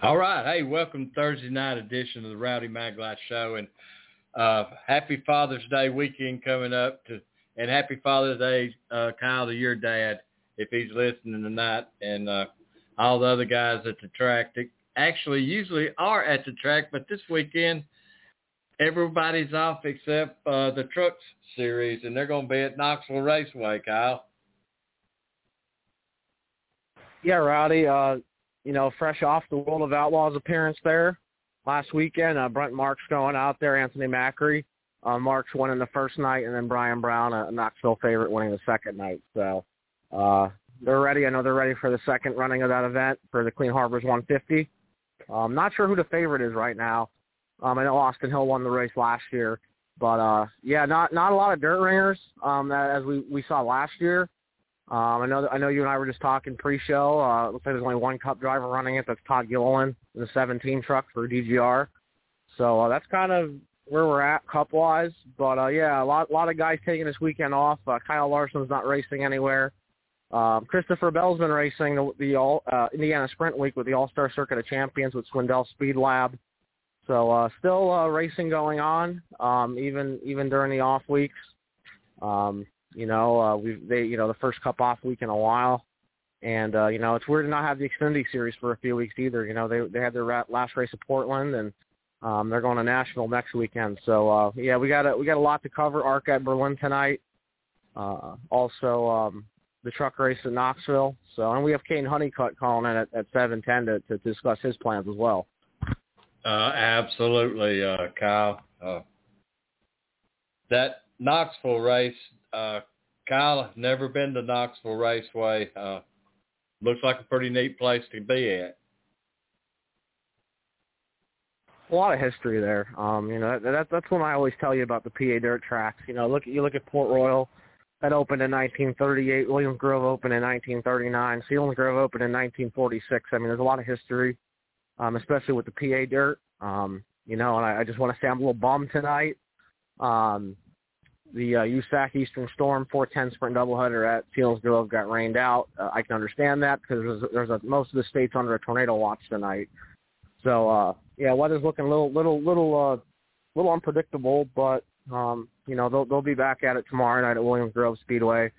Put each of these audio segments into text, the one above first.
All right. Hey, welcome Thursday night edition of the Rowdy Maglite Show. And uh, happy Father's Day weekend coming up. to And happy Father's Day, uh, Kyle, to your dad, if he's listening tonight. And uh, all the other guys at the track that actually usually are at the track. But this weekend, everybody's off except uh, the Trucks Series. And they're going to be at Knoxville Raceway, Kyle. Yeah, Rowdy. Uh, you know, fresh off the World of Outlaws appearance there last weekend. Uh, Brent Marks going out there, Anthony Macri. Uh, Marks winning the first night, and then Brian Brown, a Knoxville favorite, winning the second night. So uh, they're ready. I know they're ready for the second running of that event for the Clean Harbors 150. I'm not sure who the favorite is right now. Um, I know Austin Hill won the race last year, but uh, yeah, not not a lot of dirt ringers um, as we we saw last year. Um, I know I know you and I were just talking pre-show. Uh, looks like there's only one Cup driver running it. That's Todd Gilliland in the 17 truck for DGR. So uh, that's kind of where we're at Cup-wise. But uh, yeah, a lot lot of guys taking this weekend off. Uh, Kyle Larson's not racing anywhere. Um, Christopher Bell's been racing the, the all uh, Indiana Sprint Week with the All Star Circuit of Champions with Swindell Speed Lab. So uh, still uh, racing going on, um, even even during the off weeks. Um, you know, uh, we've they you know the first Cup off week in a while, and uh, you know it's weird to not have the Xfinity Series for a few weeks either. You know they they had their last race at Portland, and um, they're going to Nashville next weekend. So uh, yeah, we got a we got a lot to cover. ARCA at Berlin tonight. Uh, also um, the truck race at Knoxville. So and we have Kaden Honeycutt calling in at, at seven ten to, to discuss his plans as well. Uh, absolutely, uh, Kyle. Uh, that Knoxville race, uh, Kyle, never been to Knoxville Raceway. Uh, looks like a pretty neat place to be at. A lot of history there. Um, you know, that, that's when I always tell you about the PA dirt tracks. You know, look you look at Port Royal, that opened in 1938. Williams Grove opened in 1939. Selinsgrove Grove opened in 1946. I mean, there's a lot of history, um, especially with the PA dirt. Um, you know, and I, I just want to say I'm a little bummed tonight. Um, the uh, USAC Eastern Storm 410 sprint doubleheader at Selinsgrove got rained out. Uh, I can understand that because there's, there's a, most of the states under a tornado watch tonight. So uh, yeah, weather's looking a little little little uh, little unpredictable, but um, you know they'll they'll be back at it tomorrow night at Williams Grove Speedway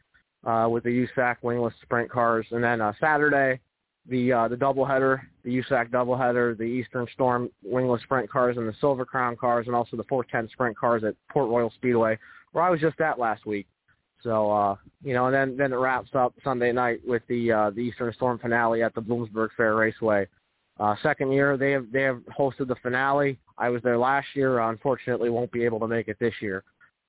uh, with the USAC wingless sprint cars, and then uh, Saturday the uh, the doubleheader, the USAC doubleheader, the Eastern Storm wingless sprint cars, and the Silver Crown cars, and also the 410 sprint cars at Port Royal Speedway where I was just at last week. So uh, you know, and then then it wraps up Sunday night with the uh, the Eastern Storm finale at the Bloomsburg Fair Raceway. Uh, second year they have they have hosted the finale. I was there last year. Unfortunately, won't be able to make it this year,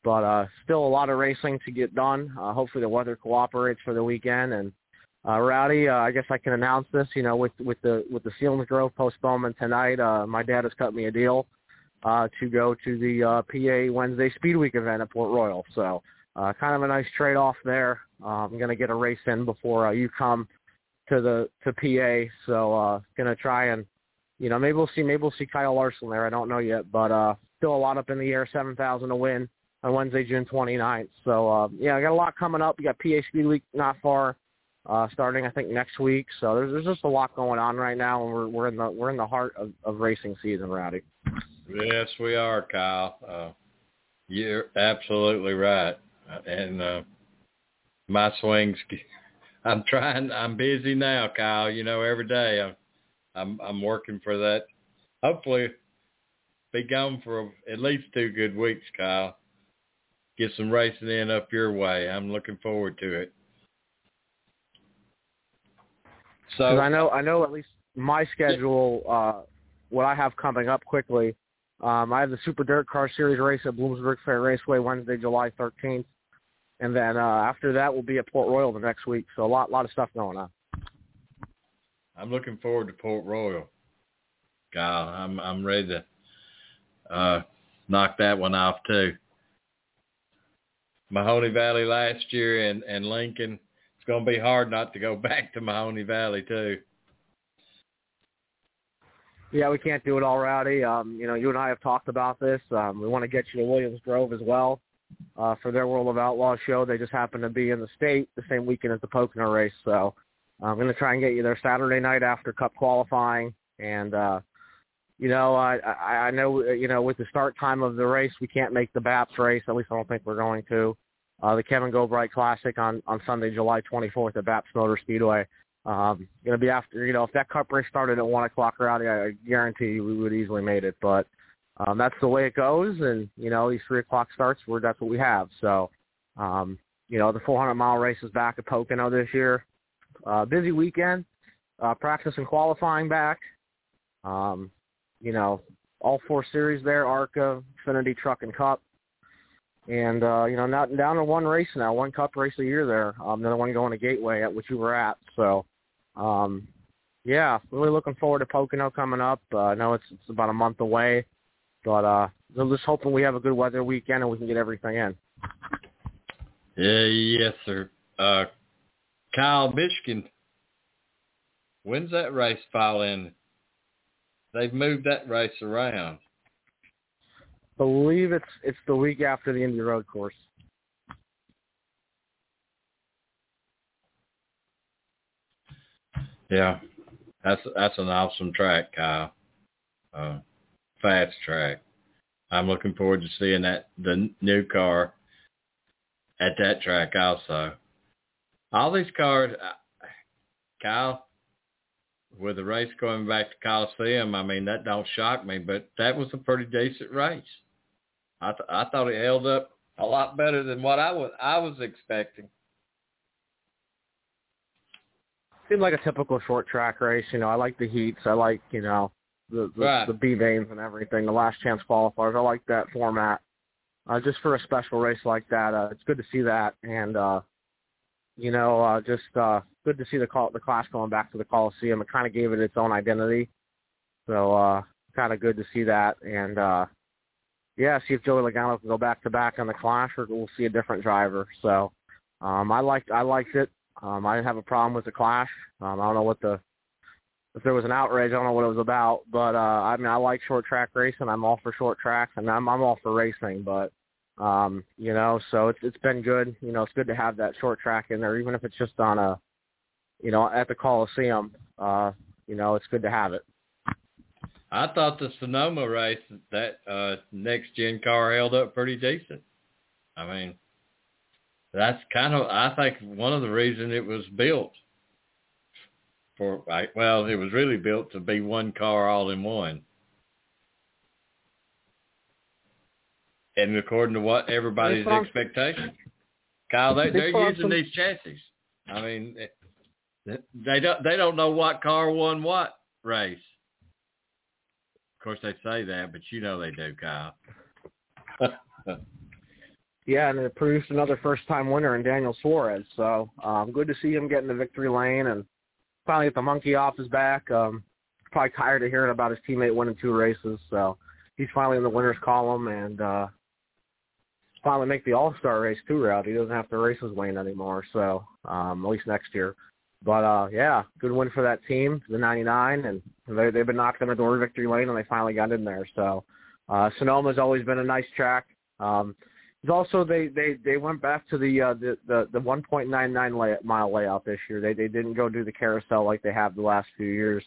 but uh, still a lot of racing to get done. Uh, hopefully, the weather cooperates for the weekend. And uh, Rowdy, uh, I guess I can announce this. You know, with with the with the Selinsgrove postponement tonight, uh, my dad has cut me a deal uh, to go to the uh, PA Wednesday Speed Week event at Port Royal. So uh, kind of a nice trade-off there. Uh, I'm going to get a race in before uh, you come to the to PA. So uh, going to try and you know maybe we'll see maybe we'll see Kyle Larson there. I don't know yet, but uh, still a lot up in the air. Seven thousand to win on Wednesday, June 29th. So uh, yeah, I got a lot coming up. You got PA Speed Week not far. Uh, starting I think next week, so there's there's just a lot going on right now, and we're we're in the we're in the heart of, of racing season, Rowdy. Yes, we are, Kyle. Uh, you're absolutely right. And uh, my swings, I'm trying. I'm busy now, Kyle. You know, every day I'm I'm I'm working for that. Hopefully, be gone for at least two good weeks, Kyle. Get some racing in up your way. I'm looking forward to it. So I know I know at least my schedule. Uh, what I have coming up quickly um, I have the Super Dirt Car Series race at Bloomsburg Fair Raceway Wednesday, July 13th, and then uh, after that we'll be at Port Royal the next week. So a lot, lot of stuff going on. I'm looking forward to Port Royal. Kyle. I'm I'm ready to uh, knock that one off too. Mahoning Valley last year and and Lincoln. Going to be hard not to go back to Mahoning Valley too. Yeah, we can't do it all, Rowdy. Um, you know, you and I have talked about this. Um, we want to get you to Williams Grove as well uh, for their World of Outlaws show. They just happen to be in the state the same weekend as the Pocono race, so I'm going to try and get you there Saturday night after Cup qualifying. And uh, you know, I, I I know you know with the start time of the race, we can't make the BAPS race. At least I don't think we're going to. Uh, the Kevin Gobrecht Classic on on Sunday, July 24th at BAPS Motor Speedway. Um, to be after, you know, if that cup race started at 1 o'clock Rowdy, I guarantee we would easily made it. But um, that's the way it goes. And, you know, these 3 o'clock starts, where that's what we have. So, um, you know, the 400-mile race is back at Pocono this year. Uh, busy weekend. Uh, practice and qualifying back. Um, you know, all four series there, ARCA, Xfinity Truck, and Cup. And uh, you know, now down to one race now, one Cup race a year there. Um, another one going to Gateway at which you were at. So, um, yeah, really looking forward to Pocono coming up. Uh, I know it's it's about a month away, but uh, I'm just hoping we have a good weather weekend and we can get everything in. Yeah, yes, sir. Uh, Kyle Michigan. When's that race fall in? They've moved that race around. Believe it's it's the week after the Indy Road course. Yeah, that's that's an awesome track, Kyle. Uh, fast track. I'm looking forward to seeing that the new car at that track also. All these cars, uh, Kyle, with the race going back to Coliseum, I mean that don't shock me, but that was a pretty decent race. I th- I thought it held up a lot better than what I was I was expecting. Seemed like a typical short track race. You know, I like the heats. I like you know the the, Right. the B mains and everything. The last chance qualifiers. I like that format. Uh, just for a special race like that, uh, it's good to see that. And uh, you know, uh, just uh, good to see the call, the class going back to the Coliseum. It kind of gave it its own identity. So uh, kind of good to see that. And uh, yeah, see if Joey Logano can go back to back on the Clash, or we'll see a different driver. So um, I liked I liked it. Um, I didn't have a problem with the Clash. Um, I don't know what the if there was an outrage. I don't know what it was about, but uh, I mean I like short track racing. I'm all for short tracks, and I'm I'm all for racing. But um, you know, so it's it's been good. You know, it's good to have that short track in there, even if it's just on a you know at the Coliseum. Uh, you know, it's good to have it. I thought the Sonoma race that uh next gen car held up pretty decent. I mean, that's kind of I think one of the reasons it was built for well, it was really built to be one car all in one. And according to what everybody's They expectation, Kyle, they, They they're using some- these chassis. I mean, they don't they don't know what car won what race. Of course, they say that, but you know they do, Kyle. Yeah, and it produced another first-time winner in Daniel Suarez. So um, good to see him getting the victory lane and finally get the monkey off his back. Um, probably tired of hearing about his teammate winning two races, so he's finally in the winners column and uh, finally make the All-Star race too. Route he doesn't have to race his lane anymore, so um, at least next year. But uh, yeah, good win for that team, the 99, and they, they've been knocking on the door victory lane, and they finally got in there. So uh, Sonoma's always been a nice track. Um, also they they they went back to the uh, the the, the 1.99 lay, mile layout this year. They they didn't go do the carousel like they have the last few years.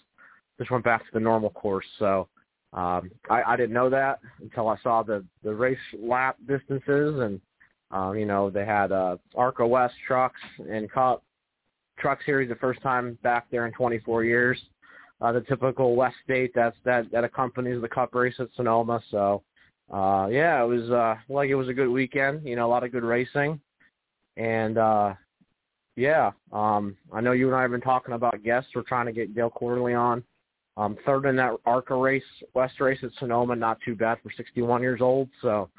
Just went back to the normal course. So um, I, I didn't know that until I saw the the race lap distances and um, you know they had uh, Arca West trucks and Cup Truck Series the first time back there in 24 years. Uh, the typical West State that's that that accompanies the Cup race at Sonoma. So uh yeah it was uh like it was a good weekend you know a lot of good racing. And uh yeah um i know you and i have been talking about guests. We're trying to get gail quarterly on. Um third in that arca race west race at sonoma not too bad for 61 years old. So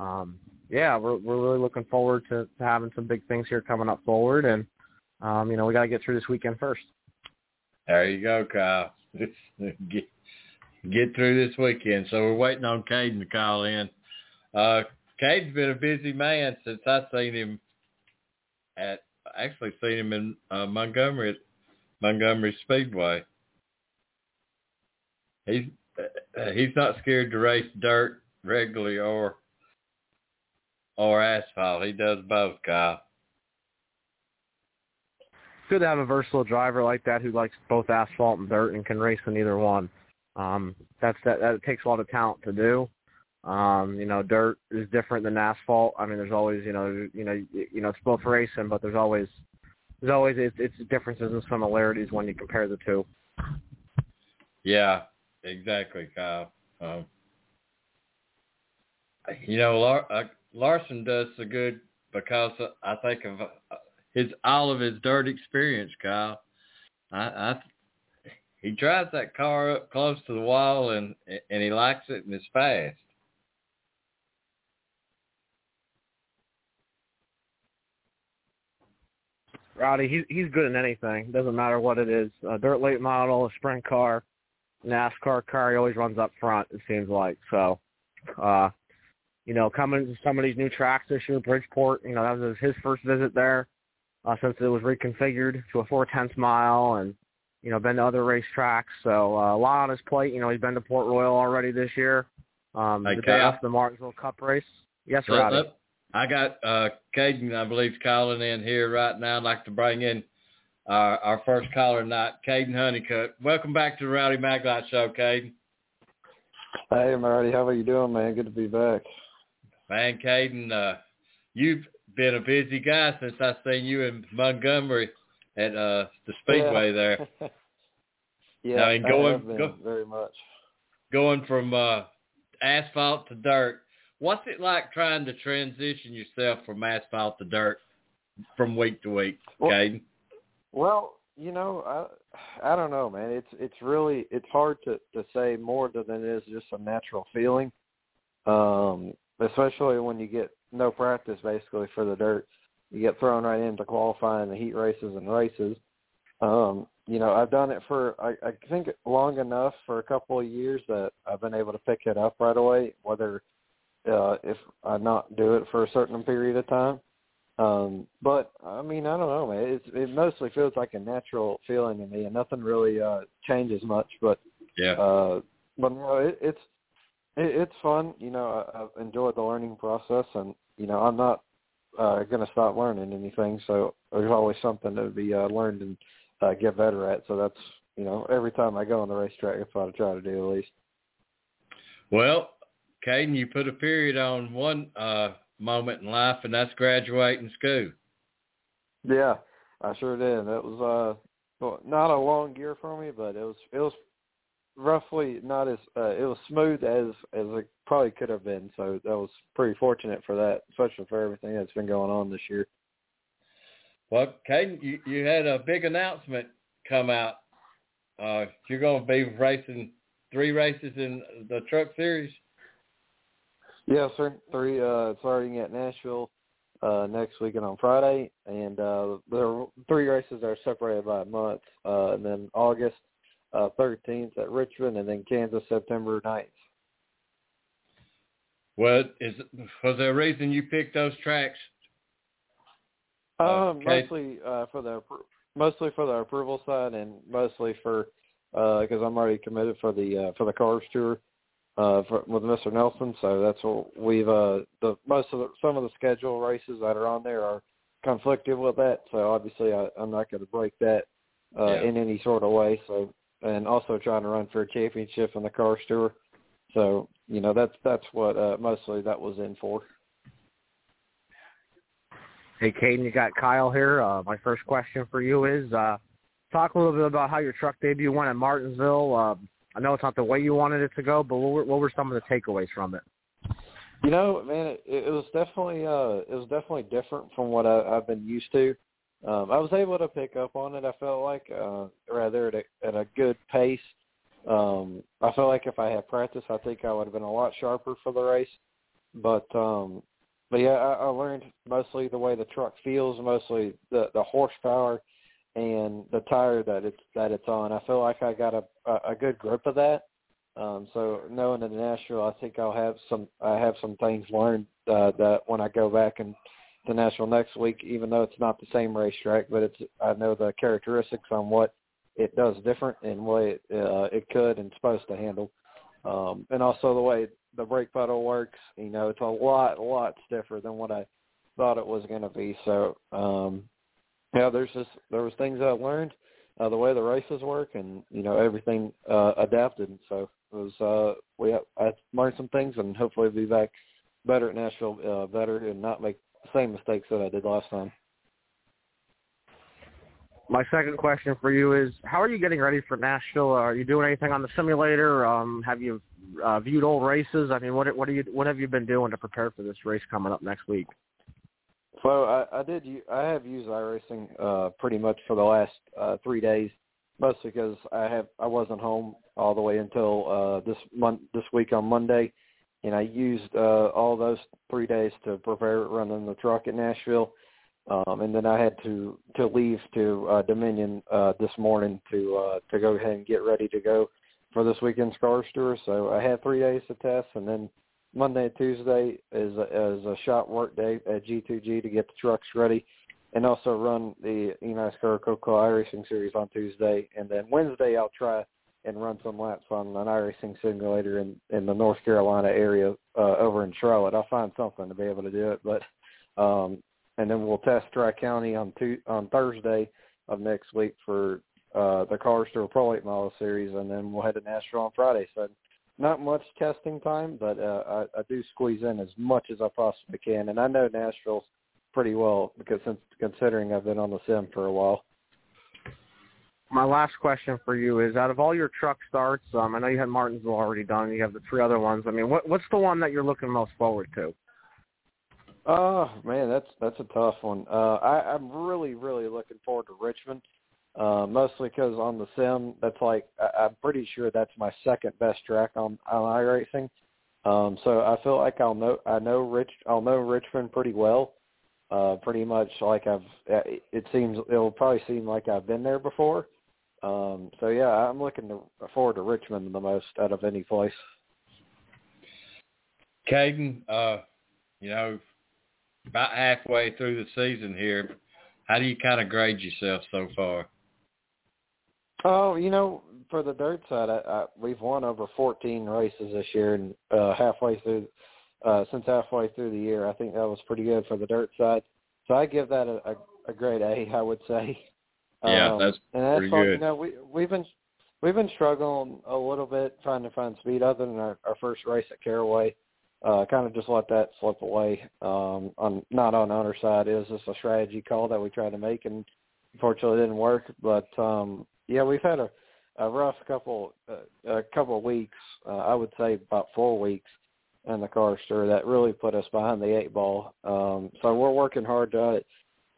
um yeah we're we're really looking forward to, to having some big things here coming up forward. And um you know we got to get through this weekend first There you go, Kyle. get get through this weekend. So we're waiting on Kaden to call in. Uh, Kaden's been a busy man since I've seen him at actually seen him in uh, Montgomery at Montgomery Speedway. He's uh, he's not scared to race dirt regularly or or asphalt. He does both, Kyle. Good to have a versatile driver like that who likes both asphalt and dirt and can race in either one. Um, that's that. That takes a lot of talent to do. Um, you know, dirt is different than asphalt. I mean, there's always, you know, you know, you know, it's both racing, but there's always, there's always it's, it's differences and similarities when you compare the two. Yeah, exactly, Kyle. Um, you know, Lar- uh, Larson does so good because I think of his all of his dirt experience, Kyle. I, I he drives that car up close to the wall and and he likes it and it's fast. Rowdy, he's he's good in anything. Doesn't matter what it is. A dirt late model, a sprint car, NASCAR car, he always runs up front. It seems like so. Uh, you know, coming to some of these new tracks this year, Bridgeport. You know, that was his first visit there uh, since it was reconfigured to a four tenths mile, and you know, been to other racetracks. So uh, a lot on his plate. You know, he's been to Port Royal already this year. Um, Hey, the day after the Martinsville Cup race. Yes, Let- Rowdy. I got uh Kaden, I believe, is calling in here right now. I'd like to bring in our, our first caller tonight, Kaden Honeycutt. Welcome back to the Rowdy Maglite Show, Kaden. Hey, Marty, how are you doing, man? Good to be back. Man, Kaden, uh, you've been a busy guy since I seen you in Montgomery at uh the Speedway there, yeah, I mean, I going- been go- very much. going from uh asphalt to dirt. What's it like trying to transition yourself from asphalt to dirt from week to week, Well- Kaden? Well, you know, I I don't know, man. It's it's really it's hard to to say more than it is just a natural feeling. Um, especially when you get no practice basically for the dirt. You get thrown right into qualifying the heat races and races. Um, you know, I've done it for I, I think long enough for a couple of years that I've been able to pick it up right away, whether uh if I not do it for a certain period of time. Um, but I mean, I don't know, man. It's, it mostly feels like a natural feeling to me, and nothing really uh changes much. But Yeah. uh, but no, it, it's it, it's fun. You know, I, I've enjoyed the learning process, and you know, I'm not uh going to stop learning anything. So there's always something to be uh, learned and uh, get better at. So that's you know, every time I go on the racetrack, that's what I try to do at least. Well, Kaden, you put a period on one uh moment in life, and that's graduating school. Yeah, I sure did. It was uh not a long year for me, but it was it was roughly not as uh, it was smooth as as it probably could have been. So that was pretty fortunate for that, especially for everything that's been going on this year. Well, Kaden, you, you had a big announcement come out. Uh, you're going to be racing three races in the Truck Series. Yeah, sir. Three uh starting at Nashville uh next weekend on Friday and uh there are three races that are separated by a month. Uh and then August uh thirteenth at Richmond and then Kansas September 9th. Well, is was there a reason you picked those tracks? Um, Okay. mostly uh, for the mostly for the approval side, and mostly for because I'm already committed for the uh, for the cars tour uh, for, with Mr. Nelson. So that's what we've uh, the most of the, some of the schedule races that are on there are conflicted with that. So obviously, I, I'm not going to break that uh, Yeah. in any sort of way. So and also trying to run for a championship in the car tour. So you know that's that's what uh, mostly that was in for. Hey, Kaden, you got Kyle here. Uh, my first question for you is uh, talk a little bit about how your truck debut went at Martinsville. Uh, I know it's not the way you wanted it to go, but what were, what were some of the takeaways from it? You know, man, it, it was definitely uh it was definitely different from what I, I've been used to. Um, I was able to pick up on it. I felt like uh, rather at a, at a good pace. Um, I felt like if I had practice, I think I would have been a lot sharper for the race. But um, but yeah, I, I learned mostly the way the truck feels, mostly the the horsepower and the tire that it's that it's on. I feel like I got a a, good grip of that. Um, so knowing in Nashville, I think I'll have some I have some things learned uh, that when I go back and to Nashville next week, even though it's not the same racetrack, but it's I know the characteristics on what it does different and what it, uh, it could and supposed to handle, um, and also the way the brake pedal works. You know, it's a lot, lot stiffer than what I thought it was going to be. So, um, yeah, there's just there was things I learned, uh, the way the races work, and you know everything uh, adapted. So it was uh, we I learned some things, and hopefully be back better at Nashville, uh, better, and not make the same mistakes that I did last time. My second question for you is, how are you getting ready for Nashville? Are you doing anything on the simulator? Um, have you uh, viewed old races? I mean, what what are you what have you been doing to prepare for this race coming up next week? So I, I did. I have used iRacing uh, pretty much for the last uh, three days, mostly because I have I wasn't home all the way until uh, this month this week on Monday, and I used uh, all those three days to prepare running the truck at Nashville, um, and then I had to to leave to uh, Dominion uh, this morning to uh, to go ahead and get ready to go for this weekend's Cars Tour. So I had three days to test, and then Monday and Tuesday is a, is a shop work day at G2G to get the trucks ready, and also run the United Car Coca iRacing Series on Tuesday, and then Wednesday I'll try and run some laps on an iRacing simulator in in the North Carolina area uh, over in Charlotte. I'll find something to be able to do it, but um, and then we'll test Tri County on two on Thursday of next week for uh, the Cars Tour Pro Late Model Series, and then we'll head to Nashville on Friday. So not much testing time, but uh, I, I do squeeze in as much as I possibly can, and I know Nashville's pretty well because since considering I've been on the sim for a while. My last question for you is: out of all your truck starts, um, I know you had Martinsville already done. You have the three other ones. I mean, what, what's the one that you're looking most forward to? Oh man, that's that's a tough one. Uh, I, I'm really really looking forward to Richmond. Uh, mostly because on the sim, that's like I, I'm pretty sure that's my second best track on on iRacing. Um, so I feel like I'll know I know Rich I'll know Richmond pretty well. Uh, pretty much like I've it seems it'll probably seem like I've been there before. Um, so yeah, I'm looking to, forward to Richmond the most out of any place. Kaden, uh, you know, about halfway through the season here, how do you kind of grade yourself so far? Oh, you know, for the dirt side, I, I, we've won over 14 races this year, and uh, halfway through, uh, since halfway through the year, I think that was pretty good for the dirt side. So I give that a, a, a grade A, I would say. Yeah, um, that's and that's pretty all, good. You know, we we've been we've been struggling a little bit trying to find speed. Other than our, our first race at Caraway, uh, kind of just let that slip away. Um, on not on other side, was just a strategy call that we tried to make, and unfortunately it didn't work. But um, yeah, we've had a, a rough couple uh, a couple of weeks. Uh, I would say about four weeks in the Cars Tour that really put us behind the eight ball. Um, so we're working hard to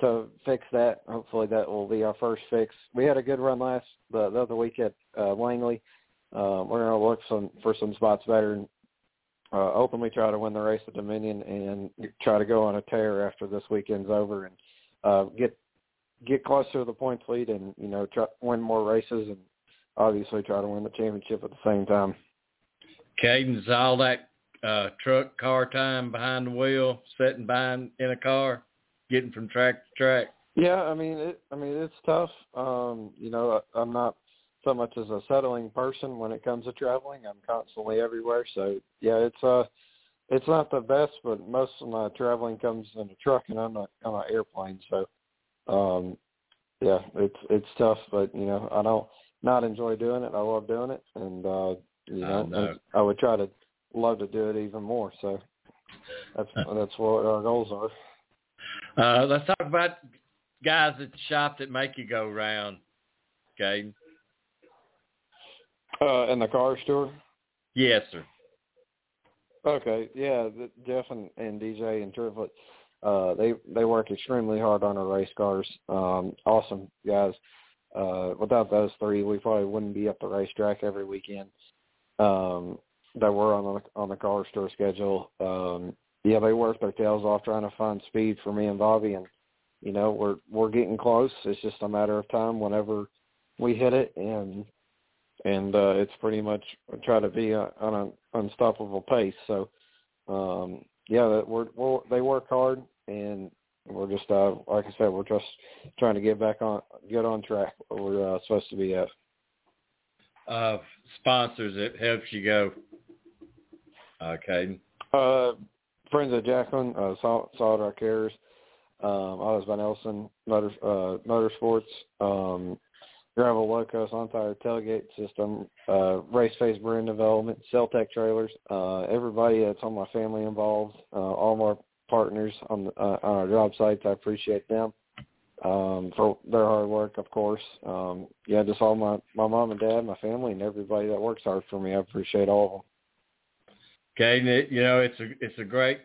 to fix that. Hopefully that will be our first fix. We had a good run last the, the other week at uh, Langley. Uh, we're going to look some for some spots better and uh, openly try to win the race at Dominion and try to go on a tear after this weekend's over and uh, get get closer to the points lead and you know try win more races and obviously try to win the championship at the same time. Kaden's all that uh, truck car time behind the wheel, sitting behind in a car, getting from track to track. Yeah, I mean, it, I mean, it's tough. Um, you know, I, I'm not so much as a settling person when it comes to traveling. I'm constantly everywhere, so yeah, it's uh, it's not the best, but most of my traveling comes in a truck, and I'm not on an airplane, so um, yeah, it's it's tough, but you know, I don't not enjoy doing it. I love doing it, and uh, you know, know. I would try to love to do it even more. So that's that's what our goals are. Uh, let's talk about guys at the shop that make you go round, Kaden. Uh, in the Cars Tour. Yes, sir. Okay, yeah, the- Jeff and, and DJ and Triplet, uh, they they work extremely hard on our race cars. Um, awesome guys. Uh, without those three, we probably wouldn't be up the racetrack every weekend. Um, that we're on the on the Cars Tour schedule. Um, yeah, they work their tails off trying to find speed for me and Bobby, and you know we're we're getting close. It's just a matter of time whenever we hit it, and and uh, it's pretty much try to be on an unstoppable pace. So, um, yeah, that we're, we're they work hard, and we're just uh, like I said, we're just trying to get back on get on track where we're uh, supposed to be at. Uh, sponsors, it helps you go. Okay. Uh, friends of Jacqueline, uh, Solid Rock Cares, um, Autos by Nelson, Motor, uh, Motorsports, um, Gravel Locos, On Tire Tailgate System, uh, Race Face Brand Development, Celtec Trailers, uh, everybody that's on my family involved, uh, all my partners on, uh, on our job sites, I appreciate them um, for their hard work, of course. Um, yeah, just all my, my mom and dad, my family, and everybody that works hard for me. I appreciate all of them. Okay, you know it's a it's a great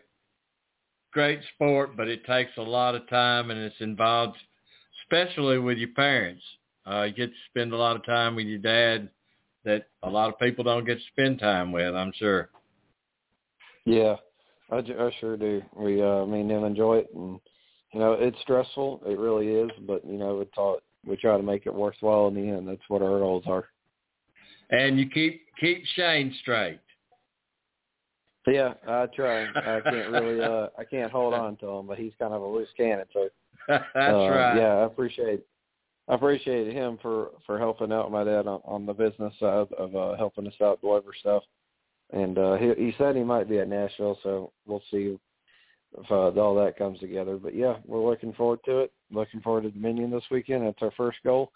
great sport, but it takes a lot of time and it's involved, especially with your parents. Uh, you get to spend a lot of time with your dad that a lot of people don't get to spend time with. I'm sure. Yeah, I, I sure do. We, uh, me and them enjoy it, and you know it's stressful. It really is, but you know it's all we try to make it worthwhile in the end. That's what our goals are. And you keep keep Shane straight. Yeah, I try. I can't really. uh I can't hold on to him, but he's kind of a loose cannon. So that's uh, right. Yeah, I appreciate. I appreciate him for for helping out my dad on, on the business side of uh helping us out deliver stuff. And uh he he said he might be at Nashville, so we'll see if uh, all that comes together. But yeah, we're looking forward to it. Looking forward to Dominion this weekend. That's our first goal,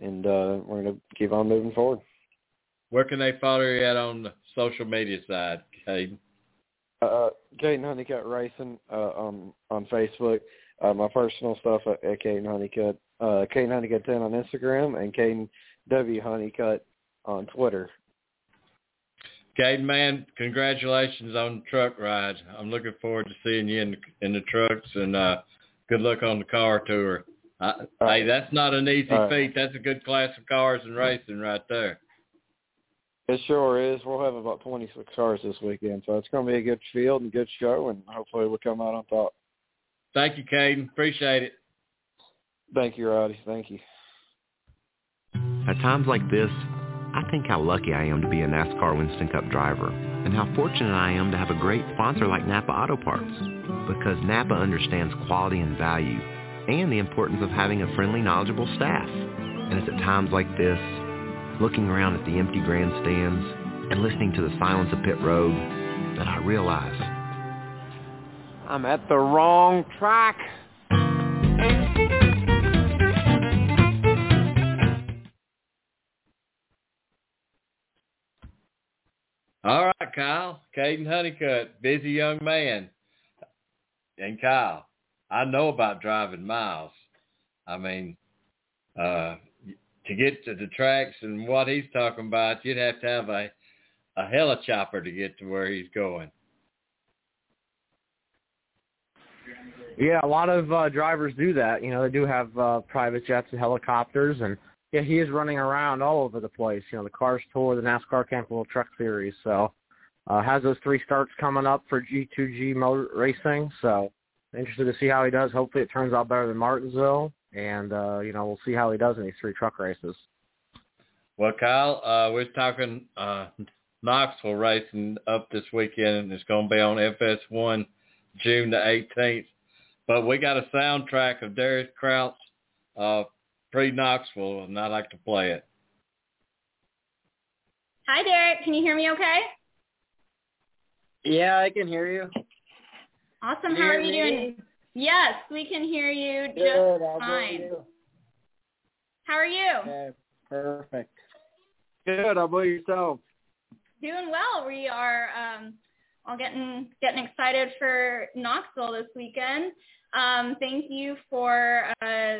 and uh we're gonna keep on moving forward. Where can they follow you at on the social media side, Kaden? Uh, Kaden Honeycutt Racing uh, on on Facebook. Uh, my personal stuff at, at Kaden Honeycutt. Uh, Kaden Honeycutt 10 on Instagram and Kaden W Honeycutt on Twitter. Kaden, man, congratulations on the truck ride. I'm looking forward to seeing you in the, in the trucks, and uh, good luck on the car tour. I, right. Hey, that's not an easy right. feat. That's a good class of cars and racing right there. It sure is. We'll have about 26 cars this weekend, so it's going to be a good field and good show, and hopefully we'll come out on top. Thank you, Kaden. Appreciate it. Thank you, Rowdy. Thank you. At times like this, I think how lucky I am to be a NASCAR Winston Cup driver and how fortunate I am to have a great sponsor like Napa Auto Parts because Napa understands quality and value and the importance of having a friendly, knowledgeable staff. And it's at times like this, looking around at the empty grandstands and listening to the silence of pit road, that I realize I'm at the wrong track. All right, Kyle. Kaden Honeycutt, busy young man. And Kyle, I know about driving miles. I mean, uh, to get to the tracks and what he's talking about, you'd have to have a a helichopper to get to where he's going. Yeah, a lot of uh, drivers do that. You know, they do have uh, private jets and helicopters, and yeah, he is running around all over the place. You know, the Cars Tour, the NASCAR Camp World Truck Series. So, uh, has those three starts coming up for G2G Motor Racing. So, interested to see how he does. Hopefully, it turns out better than Martinsville, and uh, you know, we'll see how he does in these three truck races. Well, Kyle, uh, we're talking uh, Knoxville racing up this weekend, and it's going to be on FS1 June the 18th. But we got a soundtrack of Derek Kraus uh, pre-Knoxville, and I'd like to play it. Hi, Derek. Can you hear me okay? Yeah, I can hear you. Awesome. Can How are hear you me? doing? Yes, we can hear you just Good. How fine. you? How are you? Okay, perfect. Good. How about yourself? Doing well. We are um, all getting getting excited for Knoxville this weekend. Um, thank you for uh,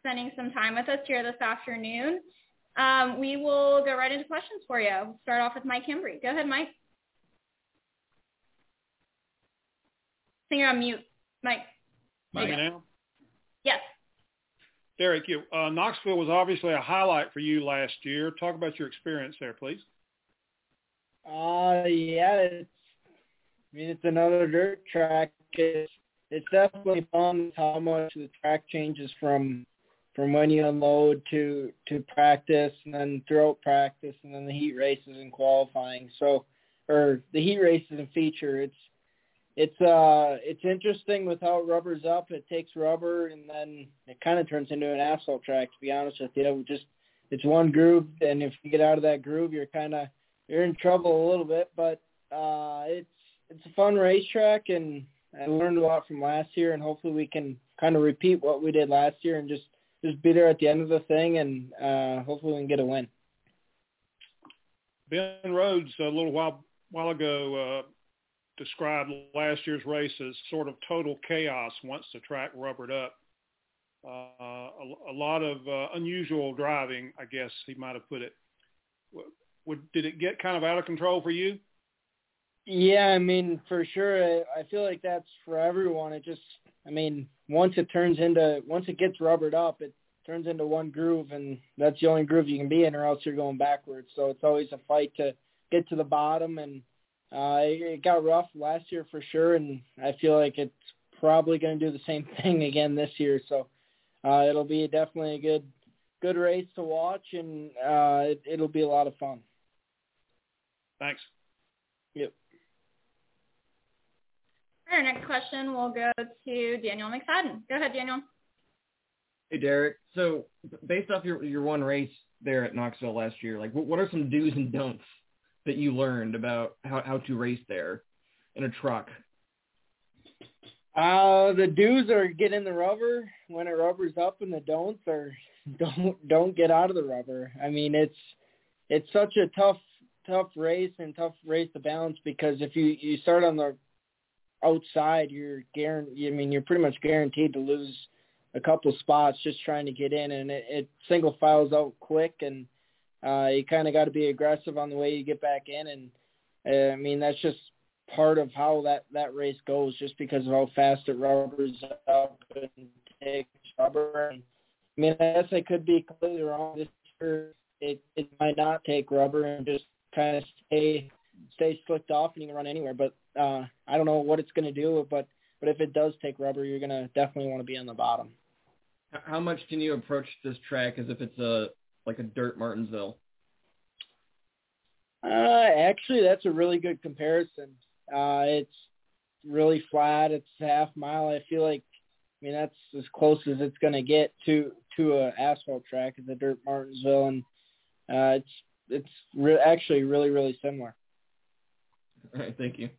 spending some time with us here this afternoon. Um, we will go right into questions for you. We'll start off with Mike Hembree. Go ahead, Mike. I think you're on mute, Mike. There Me now? Yes. Derek, you, uh, Knoxville was obviously a highlight for you last year. Talk about your experience there, please. Uh, yeah, it's, I mean, it's another dirt track. It's, it's definitely fun how much the track changes from from when you unload to to practice and then throughout practice and then the heat races and qualifying. So or the heat races and feature. It's it's uh it's interesting with how it rubber's up. It takes rubber and then it kind of turns into an asphalt track. To be honest with you, just it's one groove, and if you get out of that groove, you're kind of you're in trouble a little bit. But uh it's it's a fun racetrack, and I learned a lot from last year, and hopefully we can kind of repeat what we did last year and just just be there at the end of the thing, and uh hopefully we can get a win. Ben Rhodes a little while while ago uh, described last year's race as sort of total chaos once the track rubbered up. Uh, a, a, lot of uh, unusual driving, I guess he might have put it. Would, did it get kind of out of control for you? Yeah, I mean, for sure. I, I feel like that's for everyone. It just, I mean, once it turns into, once it gets rubbered up, it turns into one groove, and that's the only groove you can be in, or else you're going backwards. So it's always a fight to get to the bottom, and uh, it, it got rough last year for sure, and I feel like it's probably going to do the same thing again this year. So uh, it'll be definitely a good good race to watch, and uh, it, it'll be a lot of fun. Thanks. Yep. Our next question will go to Daniel McFadden. Go ahead, Daniel. Hey, Derek. So, based off your your one race there at Knoxville last year, like what, what are some do's and don'ts that you learned about how how to race there in a truck? Uh, the do's are get in the rubber when it rubbers up, and the don'ts are don't don't get out of the rubber. I mean, it's it's such a tough tough race and tough race to balance because if you you start on the outside, you're guaranteed. I mean, you're pretty much guaranteed to lose a couple spots just trying to get in, and it, it single files out quick, and uh, you kind of got to be aggressive on the way you get back in, and uh, I mean that's just part of how that that race goes, just because of how fast it rubbers up and takes rubber. And, I mean, I guess I could be completely wrong. This year, it it might not take rubber and just kind of stay stay slicked off and you can run anywhere. But uh, I don't know what it's going to do. But but if it does take rubber, you're going to definitely want to be on the bottom. How much can you approach this track as if it's a like a dirt Martinsville? Uh, actually, that's a really good comparison. Uh, it's really flat. It's half mile. I feel like, I mean, that's as close as it's going to get to to a asphalt track as a dirt Martinsville, and uh, it's it's re- actually really really similar. All right, thank you.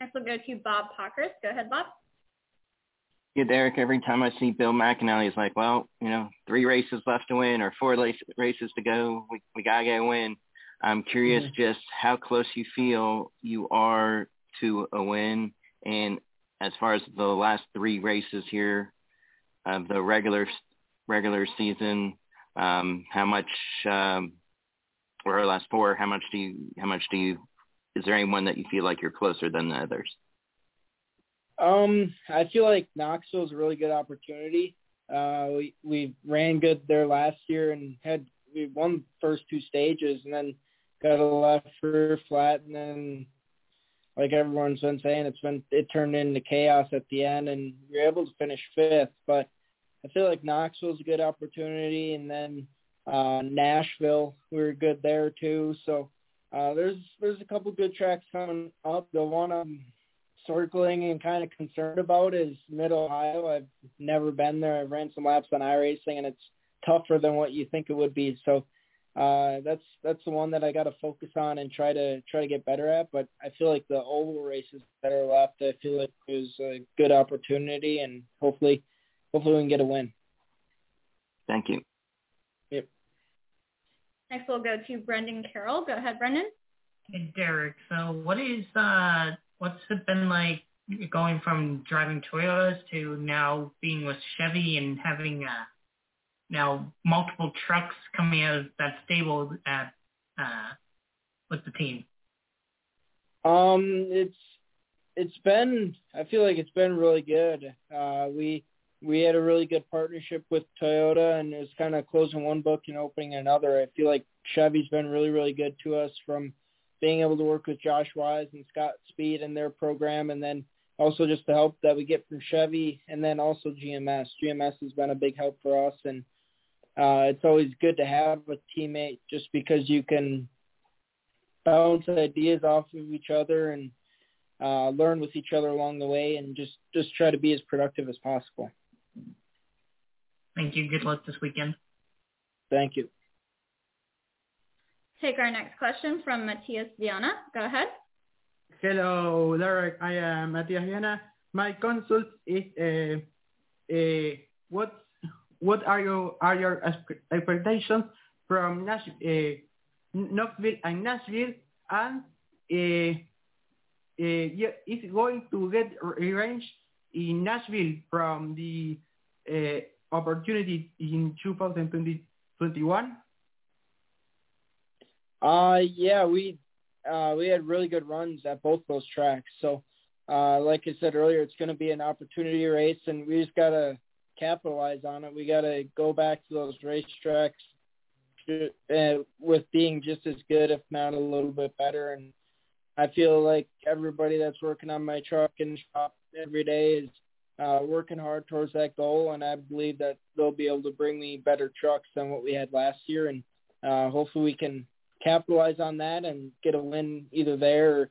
Next we'll go to Bob Pockrass. Go ahead, Bob. Yeah, Derek, every time I see Bill McAnally, he's like, well, you know, three races left to win or four races to go. We, we got to get a win. I'm curious mm-hmm. just how close you feel you are to a win. And as far as the last three races here of the regular regular season, um, how much, um, or last four, how much do you, how much do you, is there anyone that you feel like you're closer than the others? Um, I feel like Knoxville is a really good opportunity. Uh, we we ran good there last year and had we won first two stages and then got a left rear flat and then like everyone's been saying, it's been it turned into chaos at the end and we were able to finish fifth. But I feel like Knoxville's a good opportunity and then uh Nashville we were good there too. So uh there's there's a couple good tracks coming up. The one I'm circling and kind of concerned about is Mid Ohio. I've never been there. I've ran some laps on iRacing, and it's tougher than what you think it would be. So uh, that's that's the one that I got to focus on and try to try to get better at. But I feel like the oval races that are left, I feel like is a good opportunity, and hopefully, hopefully we can get a win. Thank you. Yep. Next, we'll go to Brendan Carroll. Go ahead, Brendan. Hey, Derek. So, what is uh, what's it been like going from driving Toyotas to now being with Chevy and having uh, now multiple trucks coming out of that stable at uh, with the team? Um, it's it's been I feel like it's been really good. Uh, we we had a really good partnership with Toyota, and it was kind of closing one book and opening another. I feel like Chevy's been really really good to us from being able to work with Josh Wise and Scott Speed and their program, and then also just the help that we get from Chevy and then also GMS. GMS has been a big help for us and uh, it's always good to have a teammate just because you can bounce ideas off of each other and uh, learn with each other along the way and just, just try to be as productive as possible. Thank you. Good luck this weekend. Thank you. Take our next question from Matthias Viana. Go ahead. Hello, Derek. I am Matthias Viana. My consult is uh, uh, what what are your are your expectations from Nash, uh, Knoxville and Nashville, and uh, uh, is going to get revenge in Nashville from the uh, opportunity in 2021? Uh, yeah, we uh, we had really good runs at both those tracks. So, uh, like I said earlier, it's going to be an opportunity race, and we just got to capitalize on it. We got to go back to those racetracks uh, with being just as good, if not a little bit better. And I feel like everybody that's working on my truck and shop every day is uh, working hard towards that goal, and I believe that they'll be able to bring me better trucks than what we had last year, and uh, hopefully we can capitalize on that and get a win either there or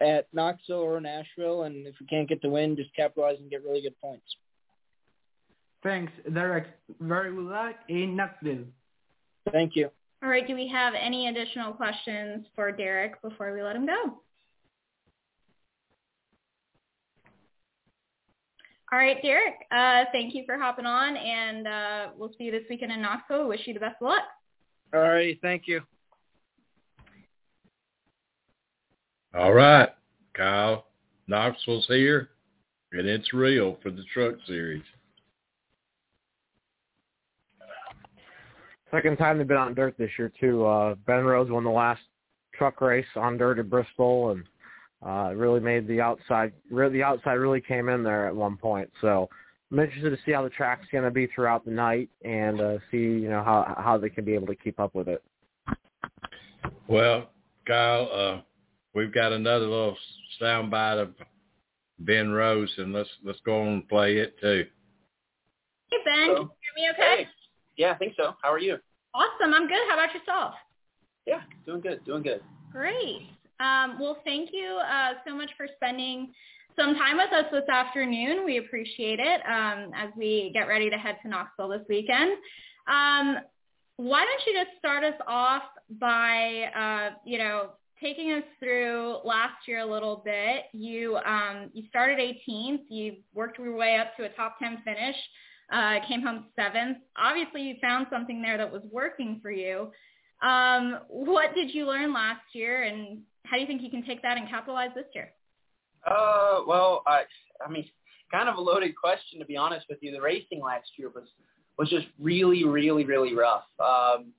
at Knoxville or Nashville. And if we can't get the win, just capitalize and get really good points. Thanks, Derek. Very good luck in Knoxville. Thank you. All right. Do we have any additional questions for Derek before we let him go? All right, Derek. Uh, thank you for hopping on, and uh, we'll see you this weekend in Knoxville. Wish you the best of luck. All right. Thank you. All right, Kyle. Knoxville's here, and it's real for the truck series. Second time they've been on dirt this year too. Uh, ben Rhodes won the last truck race on dirt at Bristol, and uh, really made the outside. Really, the outside really came in there at one point. So I'm interested to see how the track's going to be throughout the night, and uh, see you know how how they can be able to keep up with it. Well, Kyle, uh, we've got another little soundbite of Ben Rhodes, and let's let's go on and play it too. Hey Ben, Hello. can you hear me okay? Hey. Yeah, I think so. How are you? Awesome. I'm good. How about yourself? Yeah, doing good, doing good. Great. Um, well, thank you uh, so much for spending some time with us this afternoon. We appreciate it um, as we get ready to head to Knoxville this weekend. Um, why don't you just start us off by, uh, you know, taking us through last year a little bit. You um, you started 18th. You worked your way up to a top 10 finish. Uh, came home seventh. Obviously, you found something there that was working for you. Um, what did you learn last year, and how do you think you can take that and capitalize this year? Uh, well, I, I mean, kind of a loaded question to be honest with you. The racing last year was was just really, really, really rough. Um,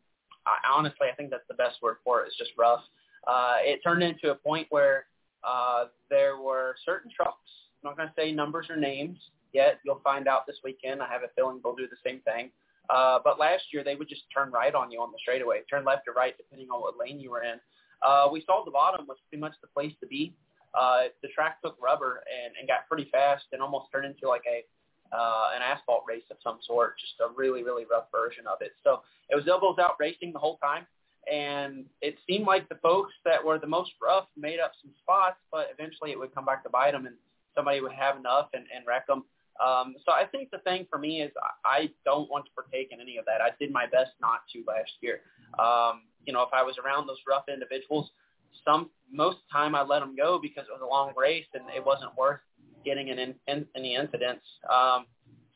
I, honestly, I think that's the best word for it. It's just rough. Uh, it turned into a point where uh, there were certain trucks. I'm not going to say numbers or names yet. You'll find out this weekend. I have a feeling they'll do the same thing. Uh, but last year they would just turn right on you on the straightaway, turn left or right depending on what lane you were in. Uh, we saw the bottom was pretty much the place to be. Uh, the track took rubber and, and got pretty fast and almost turned into like a uh, an asphalt race of some sort, just a really really rough version of it. So it was elbows out racing the whole time, and it seemed like the folks that were the most rough made up some spots, but eventually it would come back to bite them, and somebody would have enough and, and wreck them. Um, so I think the thing for me is I don't want to partake in any of that. I did my best not to last year. Um, you know, if I was around those rough individuals, some most of the time I let them go because it was a long race and it wasn't worth getting in, in any incidents. Um,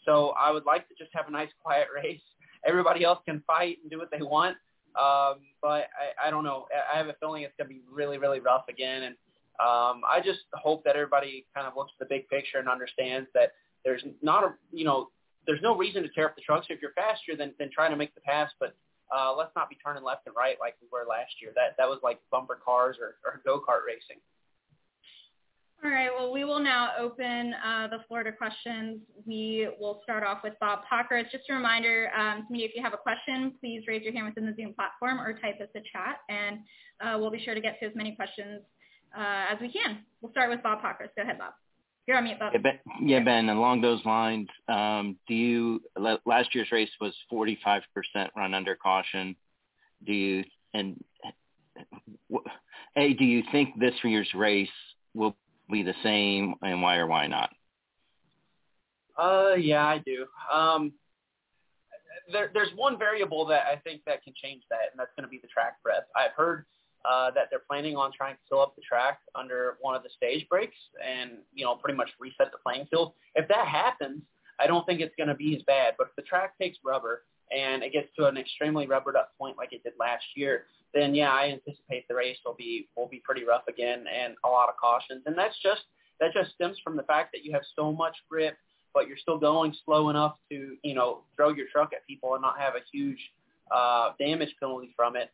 so I would like to just have a nice quiet race. Everybody else can fight and do what they want. Um, but I, I don't know. I have a feeling it's going to be really, really rough again. And um, I just hope that everybody kind of looks at the big picture and understands that there's not a, you know, there's no reason to tear up the trucks. If you're faster, then then try to make the pass. But uh, let's not be turning left and right like we were last year. That that was like bumper cars or, or go kart racing. All right. Well, we will now open uh, the floor to questions. We will start off with Bob Pockrass. Just a reminder um, to me, if you have a question, please raise your hand within the Zoom platform or type us a chat, and uh, we'll be sure to get to as many questions uh, as we can. We'll start with Bob Pockrass. Go ahead, Bob. You're on mute, Bob. Yeah, Ben, yeah, ben along those lines, um, do you, last year's race was 45% run under caution. Do you, and A, do you think this year's race will be the same and why or why not? Uh, yeah, I do. Um, there, there's one variable that I think that can change that, and that's going to be the track breadth. I've heard uh, that they're planning on trying to fill up the track under one of the stage breaks and, you know, pretty much reset the playing field. If that happens, I don't think it's going to be as bad. But if the track takes rubber and it gets to an extremely rubbered up point like it did last year, then yeah, I anticipate the race will be will be pretty rough again and a lot of cautions. And that's just that just stems from the fact that you have so much grip, but you're still going slow enough to you know throw your truck at people and not have a huge uh, damage penalty from it.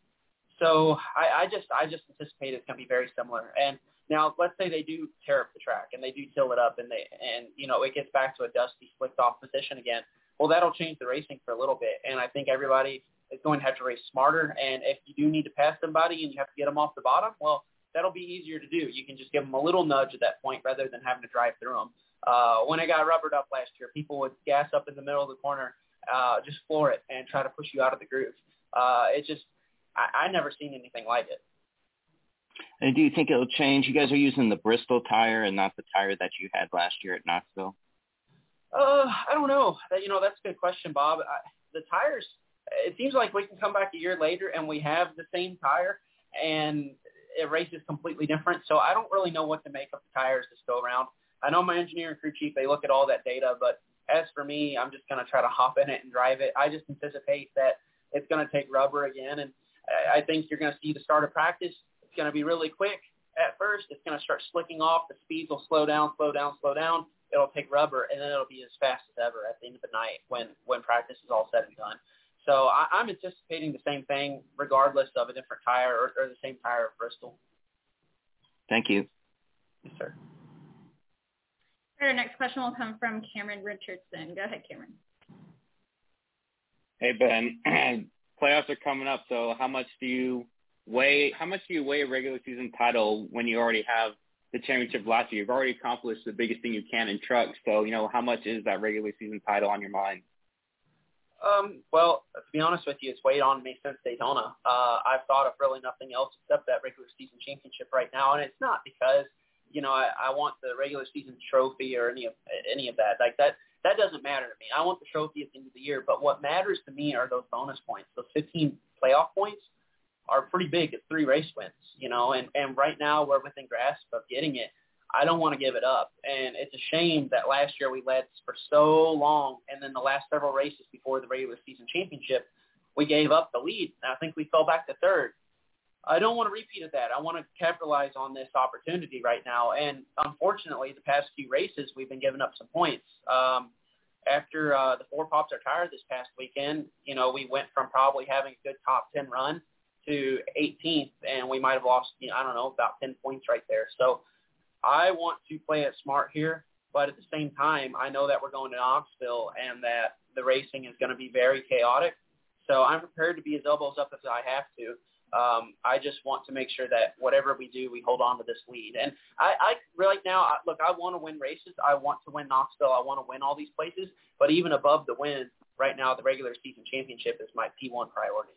So I, I just I just anticipate it's going to be very similar. And now let's say they do tear up the track and they do till it up and they and you know it gets back to a dusty slicked off position again. Well, that'll change the racing for a little bit, and I think everybody is going to have to race smarter. And if you do need to pass somebody and you have to get them off the bottom, well, that'll be easier to do. You can just give them a little nudge at that point rather than having to drive through them. Uh, when it got rubbered up last year, people would gas up in the middle of the corner, uh, just floor it and try to push you out of the groove. Uh, it just I, I never seen anything like it. And do you think it'll change? You guys are using the Bristol tire and not the tire that you had last year at Knoxville. Uh, I don't know. That, you know, that's a good question, Bob. I, the tires. It seems like we can come back a year later and we have the same tire, and it races completely different. So I don't really know what to make of the tires this go around. I know my engineer and crew chief they look at all that data, but as for me, I'm just going to try to hop in it and drive it. I just anticipate that it's going to take rubber again, and I think you're going to see the start of practice. It's going to be really quick at first. It's going to start slicking off. The speeds will slow down, slow down, slow down. It'll take rubber, and then it'll be as fast as ever at the end of the night when when practice is all said and done. So I, I'm anticipating the same thing, regardless of a different tire or, or the same tire of Bristol. Thank you. Yes, sir. Our next question will come from Cameron Richardson. Go ahead, Cameron. Hey Ben, playoffs are coming up, so how much do you weigh? How much do you weigh a regular season title when you already have the championship last year? You've already accomplished the biggest thing you can in trucks, so you know how much is that regular season title on your mind? Um, well, to be honest with you, it's weighed on me since Daytona. Uh, I've thought of really nothing else except that regular season championship right now, and it's not because you know I, I want the regular season trophy or any of any of that. Like that that doesn't matter to me. I want the trophy at the end of the year, but what matters to me are those bonus points. Those 15 playoff points are pretty big at three race wins, you know, and, and right now we're within grasp of getting it. I don't want to give it up. And it's a shame that last year we led for so long, and then the last several races before the regular season championship, we gave up the lead. And I think we fell back to third. I don't want to repeat of that. I want to capitalize on this opportunity right now. And unfortunately, the past few races, we've been giving up some points. Um, after uh, the four pops are tired this past weekend, you know, we went from probably having a good top 10 run to 18th, and we might have lost, you know, I don't know, about 10 points right there. So I want to play it smart here, but at the same time, I know that we're going to Knoxville and that the racing is going to be very chaotic. So I'm prepared to be as elbows up as I have to. Um, I just want to make sure that whatever we do, we hold on to this lead. And I, I right now, I, look, I want to win races. I want to win Knoxville. I want to win all these places. But even above the win, right now, the regular season championship is my P1 priority.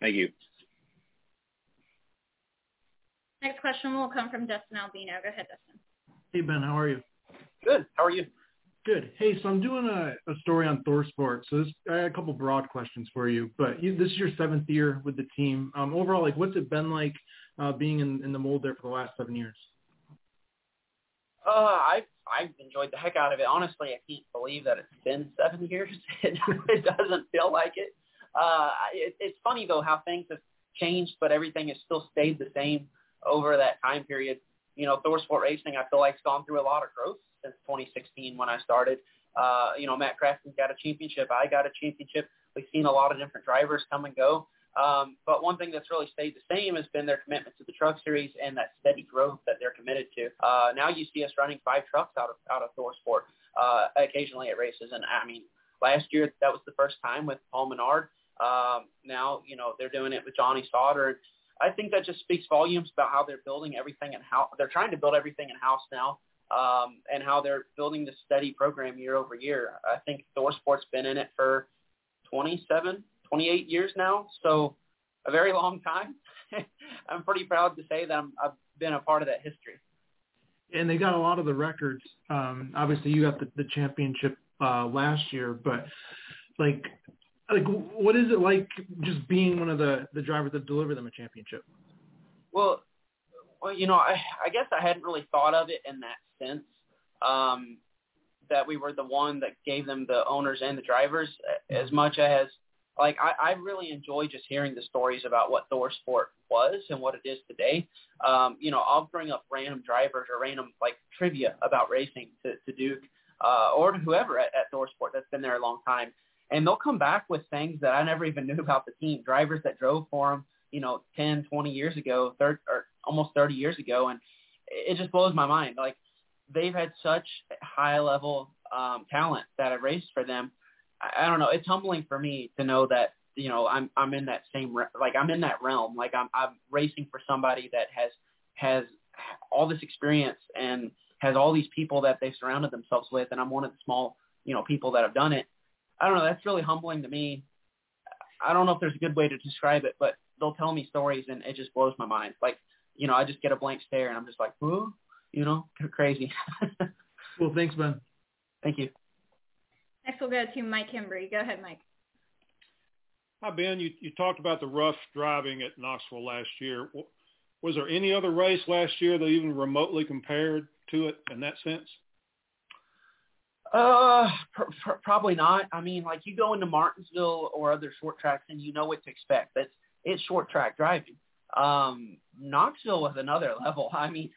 Thank you. Next question will come from Dustin Albino. Go ahead, Dustin. Hey Ben, how are you? Good. How are you? Good. Hey, so I'm doing a, a story on Thor ThorSport. So this, I had a couple broad questions for you. But you, this is your seventh year with the team. Um, overall, like, what's it been like uh, being in, in the mold there for the last seven years? Uh, I've I've enjoyed the heck out of it. Honestly, I can't believe that it's been seven years. It, it doesn't feel like it. Uh, it. It's funny though how things have changed, but everything has still stayed the same over that time period. You know, ThorSport Racing, I feel like, has gone through a lot of growth since 2016 when I started. Uh, you know, Matt Crafton got a championship. I got a championship. We've seen a lot of different drivers come and go. Um, but one thing that's really stayed the same has been their commitment to the truck series and that steady growth that they're committed to. Uh, now you see us running five trucks out of out of ThorSport uh, occasionally at races, and I mean, last year that was the first time with Paul Menard. Um, now you know they're doing it with Johnny Sauter. I think that just speaks volumes about how they're building everything in house. They're trying to build everything in house now um, and how they're building this steady program year over year. I think ThorSport's been in it for 27, 28 years now, so a very long time. I'm pretty proud to say that I'm, I've been a part of that history. And they got a lot of the records. Um, obviously, you got the, the championship uh, last year, but like, like, what is it like just being one of the the drivers that deliver them a championship? Well, well, you know, I I guess I hadn't really thought of it in that sense. Um, that we were the one that gave them the owners and the drivers as much as like I, I really enjoy just hearing the stories about what ThorSport was and what it is today. Um, you know, I'll bring up random drivers or random like trivia about racing to, to Duke uh, or to whoever at, at ThorSport that's been there a long time, and they'll come back with things that I never even knew about the team. Drivers that drove for them, you know, 10, 20 years ago, 30, or almost 30 years ago, and it just blows my mind. Like they've had such high level um, talent that have raced for them I, I don't know. It's humbling for me to know that you know I'm I'm in that same like I'm in that realm. Like I'm I'm racing for somebody that has has all this experience and has all these people that they've surrounded themselves with, and I'm one of the small you know people that have done it. I don't know. That's really humbling to me. I don't know if there's a good way to describe it, but they'll tell me stories and it just blows my mind. Like, you know, I just get a blank stare and I'm just like, whoa, you know, crazy. well, thanks, Ben. Thank you. Next, we'll go to Mike Hembree. Go ahead, Mike. Hi, Ben. You, you talked about the rough driving at Knoxville last year. Was there any other race last year that even remotely compared to it in that sense? Uh, pr- pr- probably not. I mean, like you go into Martinsville or other short tracks and you know what to expect. That's it's short track driving. Um, Knoxville was another level. I mean,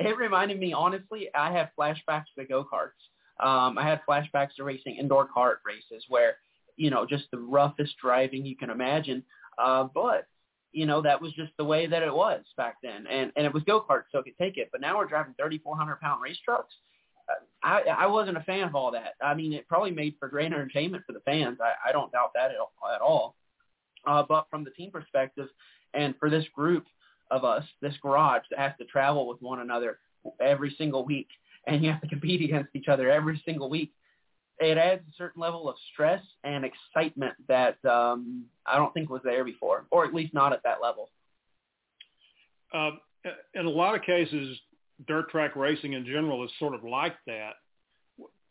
it reminded me honestly. I have flashbacks to go karts. Um, I had flashbacks to racing indoor kart races where, you know, just the roughest driving you can imagine. Uh, but, you know, that was just the way that it was back then. And, and it was go-kart, so it could take it. But now we're driving 3,400 pound race trucks. I, I wasn't a fan of all that. I mean, it probably made for great entertainment for the fans. I, I don't doubt that at, at all. Uh, but from the team perspective, and for this group of us, this garage that has to travel with one another every single week, and you have to compete against each other every single week, it adds a certain level of stress and excitement that um, I don't think was there before, or at least not at that level. Uh, in a lot of cases, dirt track racing in general is sort of like that.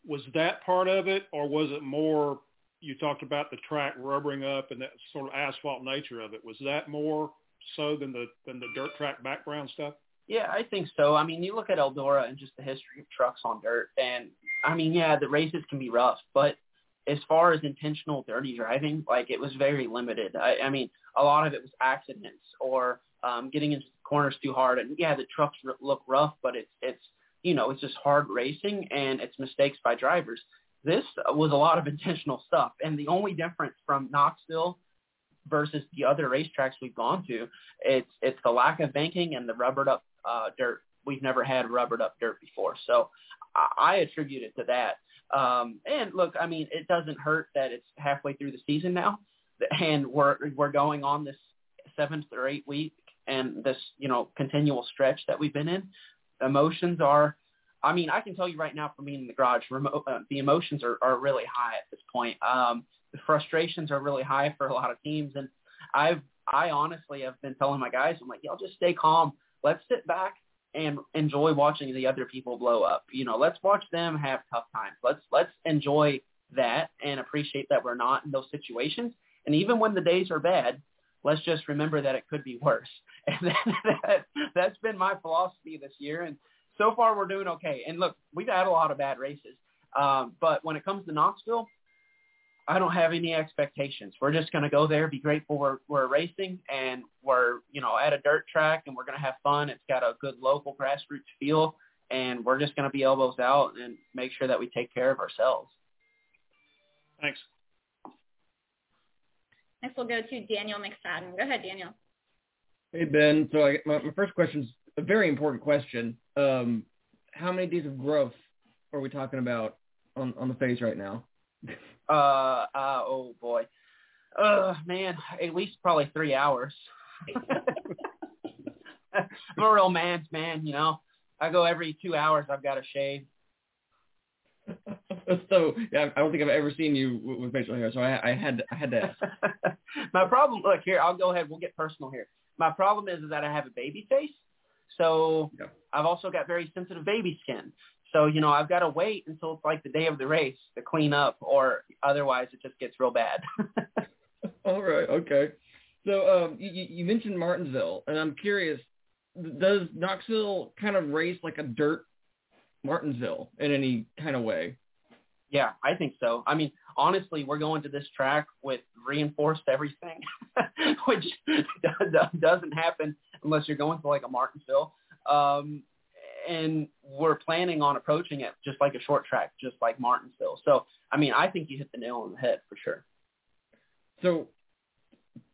Was that part of it, or was it more? You talked about the track rubbering up and that sort of asphalt nature of it. Was that more so than the than the dirt track background stuff? Yeah, I think so. I mean, you look at Eldora and just the history of trucks on dirt, and I mean, yeah, the races can be rough, but as far as intentional dirty driving, like it was very limited. I, I mean, a lot of it was accidents or um, getting into corners too hard. And yeah, the trucks r- look rough, but it's it's you know it's just hard racing and it's mistakes by drivers. This was a lot of intentional stuff, and the only difference from Knoxville versus the other racetracks we've gone to, it's it's the lack of banking and the rubbered up uh, dirt. We've never had rubbered up dirt before, so I, I attribute it to that. Um, and look, I mean, it doesn't hurt that it's halfway through the season now, and we're we're going on this seventh or eighth week and this you know continual stretch that we've been in. Emotions are, I mean, I can tell you right now from being in the garage, remote, uh, the emotions are are really high at this point. Um, the frustrations are really high for a lot of teams, and I've I honestly have been telling my guys, I'm like, y'all just stay calm let's sit back and enjoy watching the other people blow up. You know, let's watch them have tough times. Let's let's enjoy that and appreciate that we're not in those situations. And even when the days are bad, let's just remember that it could be worse. And that, that's been my philosophy this year. And so far we're doing okay. And look, we've had a lot of bad races. Um, but when it comes to Knoxville, I don't have any expectations. We're just going to go there, be grateful we're, we're racing, and we're you know at a dirt track, and we're going to have fun. It's got a good local grassroots feel, and we're just going to be elbows out and make sure that we take care of ourselves. Thanks. Next, we'll go to Daniel McFadden. Go ahead, Daniel. Hey Ben, so I, my, my first question is a very important question. Um, how many days of growth are we talking about on on the face right now? Uh, uh, oh boy. Uh, man, at least probably three hours. I'm a real man's man, you know. I go every two hours. I've got to shave. so yeah, I don't think I've ever seen you with- facial hair, so I, I had to, I had to. ask. My problem, look here, I'll go ahead. We'll get personal here. My problem is, is that I have a baby face, so I've also got very sensitive baby skin. So you know, I've got to wait until it's like the day of the race to clean up, or otherwise it just gets real bad. All right, okay. So um, you you mentioned Martinsville, and I'm curious, does Knoxville kind of race like a dirt Martinsville in any kind of way? Yeah, I think so. I mean, honestly, we're going to this track with reinforced everything, which doesn't happen unless you're going to like a Martinsville. Um, and we're planning on approaching it just like a short track, just like Martinsville. So, I mean, I think you hit the nail on the head for sure. So,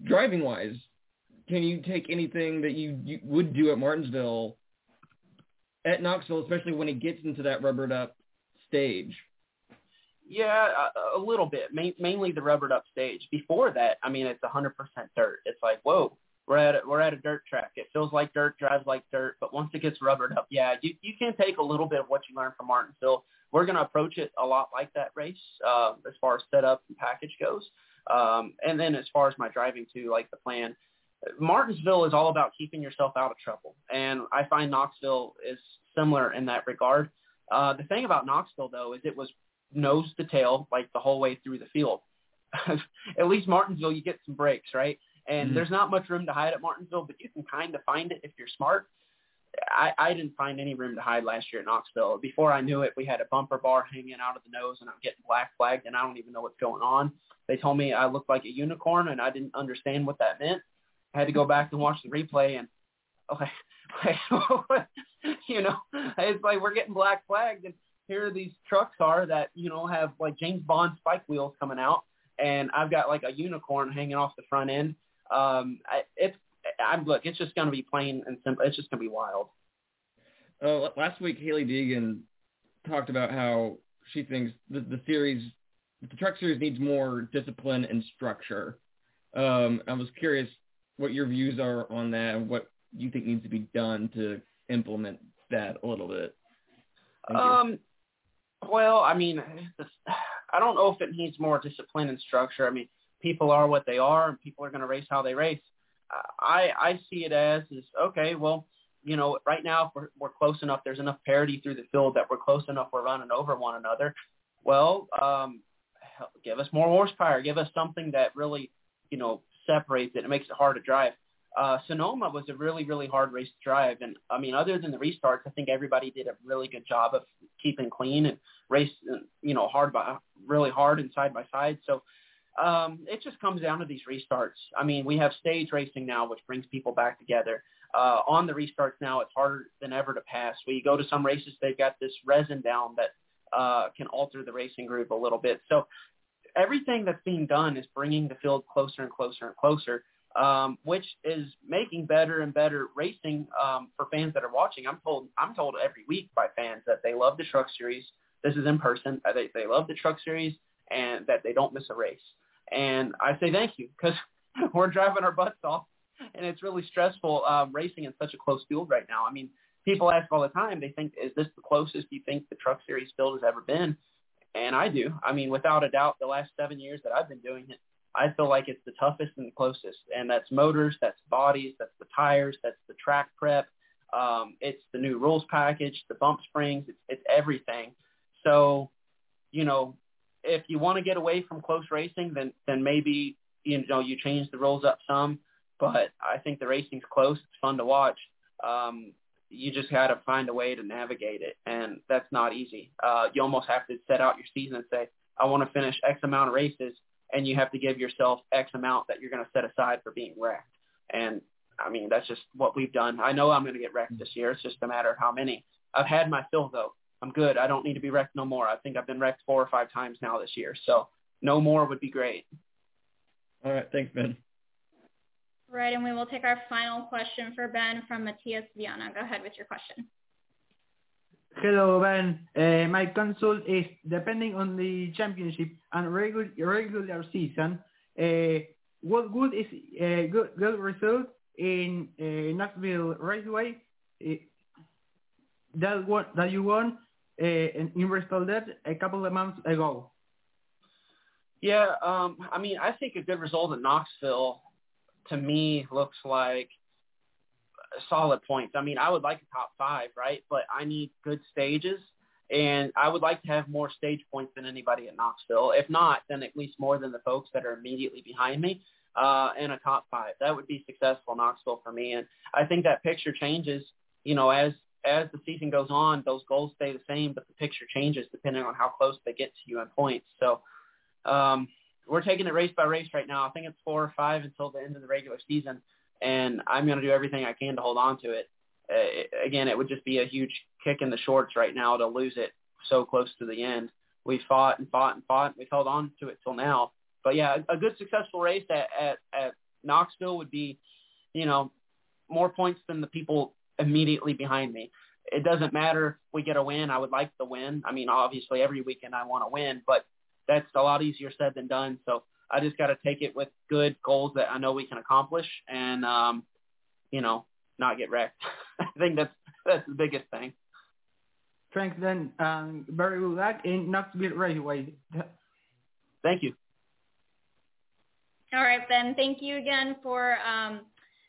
driving wise, can you take anything that you, you would do at Martinsville at Knoxville, especially when it gets into that rubbered up stage? Yeah, a, a little bit. Ma- mainly the rubbered up stage. Before that, I mean, it's 100% dirt. It's like, whoa, we're at a, we're at a dirt track. It feels like dirt, drives like dirt. But once it gets rubbered up, yeah, you you can take a little bit of what you learned from Martinsville. We're going to approach it a lot like that race uh, as far as setup and package goes. Um, and then as far as my driving too, like the plan, Martinsville is all about keeping yourself out of trouble. And I find Knoxville is similar in that regard. Uh, the thing about Knoxville, though, is it was nose to tail like the whole way through the field. at least Martinsville, you get some breaks, right? And Mhm. there's not much room to hide at Martinsville, but you can kind of find it if you're smart. I, I didn't find any room to hide last year at Knoxville. Before I knew it, we had a bumper bar hanging out of the nose, and I'm getting black flagged, and I don't even know what's going on. They told me I looked like a unicorn, and I didn't understand what that meant. I had to go back and watch the replay, and okay, you know, it's like we're getting black flagged, and here these trucks are that you know have like James Bond spike wheels coming out, and I've got like a unicorn hanging off the front end. Um, I, it's I'm look, it's just going to be plain and simple. It's just going to be wild. Uh, last week, Hailie Deegan talked about how she thinks the, the series, the truck series needs more discipline and structure. Um, I was curious what your views are on that and what you think needs to be done to implement that a little bit. Um, well, I mean, I don't know if it needs more discipline and structure. I mean, people are what they are, and people are going to race how they race. I I see it as is okay. Well, you know, right now if we're we're close enough. There's enough parity through the field that we're close enough. We're running over one another. Well, um, give us more horsepower. Give us something that really, you know, separates it. It makes it hard to drive. Uh, Sonoma was a really, really hard race to drive. And I mean, other than the restarts, I think everybody did a really good job of keeping clean and race, you know, hard by really hard and side by side. So um, it just comes down to these restarts. I mean, we have stage racing now, which brings people back together. Uh, on the restarts now, it's harder than ever to pass. We go to some races, they've got this resin down that uh, can alter the racing group a little bit. So everything that's being done is bringing the field closer and closer and closer, um, which is making better and better racing um, for fans that are watching. I'm told I'm told every week by fans that they love the Truck Series. This is in person. uh, They they love the Truck Series and that they don't miss a race. And I say thank you because we're driving our butts off, and it's really stressful um, racing in such a close field right now. I mean, people ask all the time. They think, is this the closest you think the Truck Series field has ever been? And I do. I mean, without a doubt, the last seven years that I've been doing it, I feel like it's the toughest and the closest. And that's motors, that's bodies, that's the tires, that's the track prep, um, it's the new rules package, the bump springs, it's, it's everything. So, you know, if you want to get away from close racing, then then maybe you know you change the rules up some. But I think the racing's close. It's fun to watch. Um, you just got to find a way to navigate it, and that's not easy. Uh, you almost have to set out your season and say, I want to finish X amount of races, and you have to give yourself X amount that you're going to set aside for being wrecked. And I mean, that's just what we've done. I know I'm going to get wrecked this year. It's just a matter of how many. I've had my fill though. I'm good. I don't need to be wrecked no more. I think I've been wrecked four or five times now this year. So no more would be great. All right, thanks, Ben. Right, and we will take our final question for Ben from Matthias Viana. Go ahead with your question. Hello, Ben. Uh, my consult is depending on the championship and regular season. Uh, what good is uh, good good result in uh, Knoxville Raceway? That one that you won uh, in, Bristol a couple of months ago. Yeah, um, I mean, I think a good result at Knoxville to me looks like solid points. I mean, I would like a top five, right? But I need good stages, and I would like to have more stage points than anybody at Knoxville. If not, then at least more than the folks that are immediately behind me, uh, and a top five. That would be successful Knoxville for me. And I think that picture changes, you know, as as the season goes on, those goals stay the same, but the picture changes depending on how close they get to you in points. So um, we're taking it race by race right now. I think it's four or five until the end of the regular season, and I'm going to do everything I can to hold on to it. Uh, again, it would just be a huge kick in the shorts right now to lose it so close to the end. We fought and fought and fought. And we've held on to it till now. But yeah, a good successful race at, at, at Knoxville would be, you know, more points than the people immediately behind me. It doesn't matter if we get a win. I would like the win. I mean, obviously every weekend I want to win, but that's a lot easier said than done. So I just got to take it with good goals that I know we can accomplish and, um, you know, not get wrecked. I think that's, that's the biggest thing. Thanks then. Um, very good luck in Knoxville Raceway. Thank you. All right, Ben. Thank you again for um,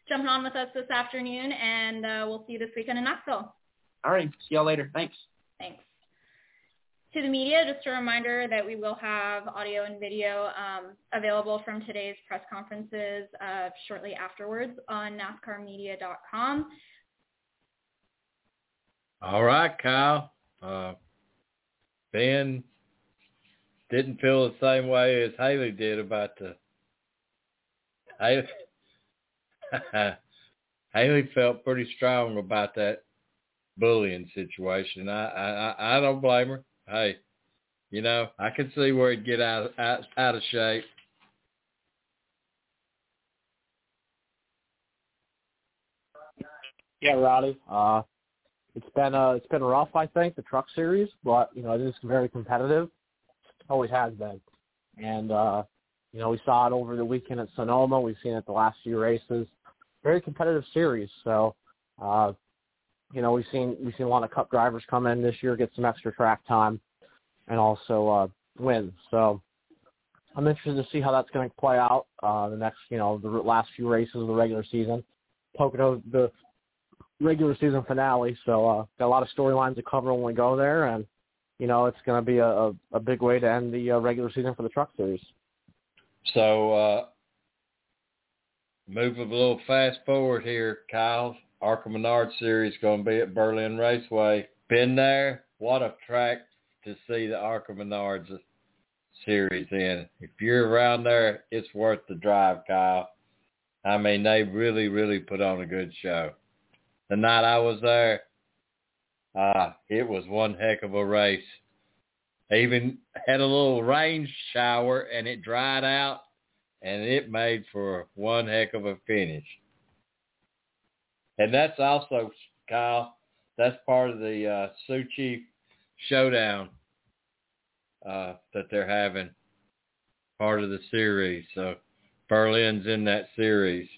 jumping on with us this afternoon, and uh, we'll see you this weekend in Knoxville. All right. See y'all later. Thanks. Thanks. To the media, just a reminder that we will have audio and video um, available from today's press conferences uh, shortly afterwards on NASCARmedia.com. All right, Kyle. Uh, ben didn't feel the same way as Hailie did about the Hailie. Hailie felt pretty strong about that bullying situation. I, I I don't blame her. Hey, you know I can see where he'd get out out out of shape. Yeah, Rowdy. Uh, it's been uh, it's been rough, I think, the Truck Series, but you know it is very competitive. Always has been, and uh, you know we saw it over the weekend at Sonoma. We've seen it the last few races. Very competitive series. So, uh, you know we've seen we've seen a lot of Cup drivers come in this year, get some extra track time, and also uh, win. So. I'm interested to see how that's going to play out uh, the next, you know, the last few races of the regular season. Pocono, the regular season finale. So uh, got a lot of storylines to cover when we go there, and you know it's going to be a, a, a big way to end the uh, regular season for the Truck Series. So uh, move a little fast forward here, Kyle. ARCA Menard Series going to be at Berlin Raceway. Been there. What a track to see the ARCA Menards series in. If you're around there, it's worth the drive, Kyle. I mean, they really, really put on a good show the night I was there, uh, it was one heck of a race. They even had a little rain shower and it dried out and it made for one heck of a finish. And that's also, Kyle, that's part of the uh, Sioux Chief showdown uh, that they're having, part of the series. So Berlin's in that series.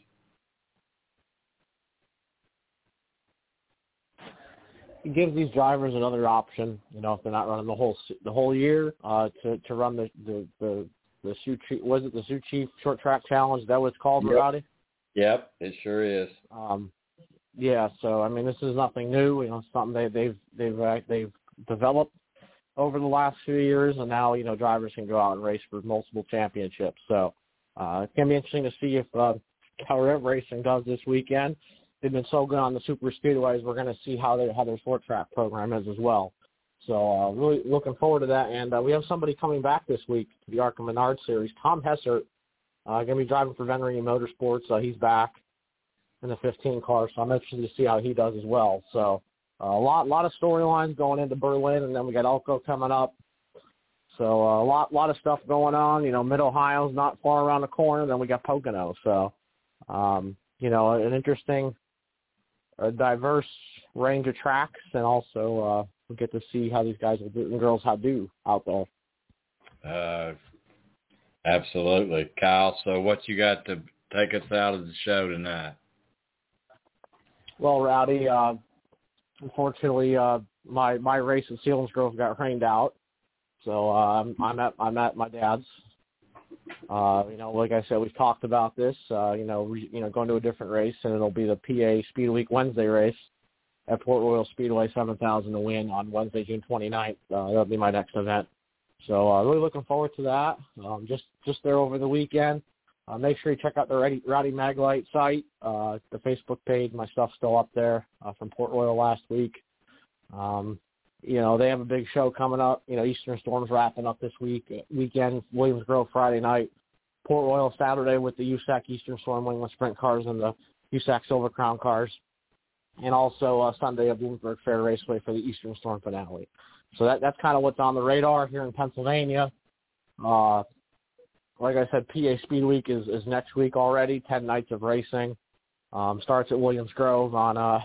it gives these drivers another option. You know, if they're not running the whole the whole year, uh, to to run the the the the Sioux Chief was it the Sioux Chief Short Track Challenge? Is that what it's called, yep. Rowdy? Yep, it sure is. Um, yeah. So I mean, this is nothing new. You know, something they they've they've uh, they've developed over the last few years, and now you know drivers can go out and race for multiple championships. So uh, it's gonna be interesting to see if uh, how Rev Racing does this weekend they've been so good on the super speedways. We're to see how they how their short track program is as well. So uh, really looking forward to that. And uh, we have somebody coming back this week to the ARCA Menard Series. Tom Hessert uh, going to be driving for Venturini Motorsports. Uh, he's back in the 15 car, so I'm interested to see how he does as well. So uh, a lot lot of storylines going into Berlin, and then we got Elko coming up. So uh, a lot lot of stuff going on. You know, Mid Ohio's not far around the corner. Then we got Pocono. So um, you know, an interesting a diverse range of tracks, and also uh, we get to see how these guys and girls how do out there. Uh, absolutely, Kyle. So, what you got to take us out of the show tonight? Well, Rowdy, uh, unfortunately, uh, my my race at Selinsgrove got rained out, so uh, I'm I'm at I'm at my dad's. Uh, you know, like I said, we've talked about this. Uh, you know, re, you know, going to a different race, and it'll be the PA Speed Week Wednesday race at Port Royal Speedway, 7,000 to win on Wednesday, June 29th. Uh, that'll be my next event. So uh, really looking forward to that. Um, just just there over the weekend. Uh, make sure you check out the Rowdy, Rowdy Maglite site, uh, the Facebook page. My stuff's still up there uh, from Port Royal last week. Um, you know, they have a big show coming up. You know, Eastern Storm's wrapping up this week. Weekend, Williams Grove Friday night. Port Royal Saturday with the USAC Eastern Storm Wingless Sprint cars and the USAC Silver Crown cars. And also uh, Sunday at Bloomsburg Fair Raceway for the Eastern Storm finale. So that that's kind of what's on the radar here in Pennsylvania. Uh, like I said, PA Speed Week is, is next week already. Ten nights of racing. Um, starts at Williams Grove on uh,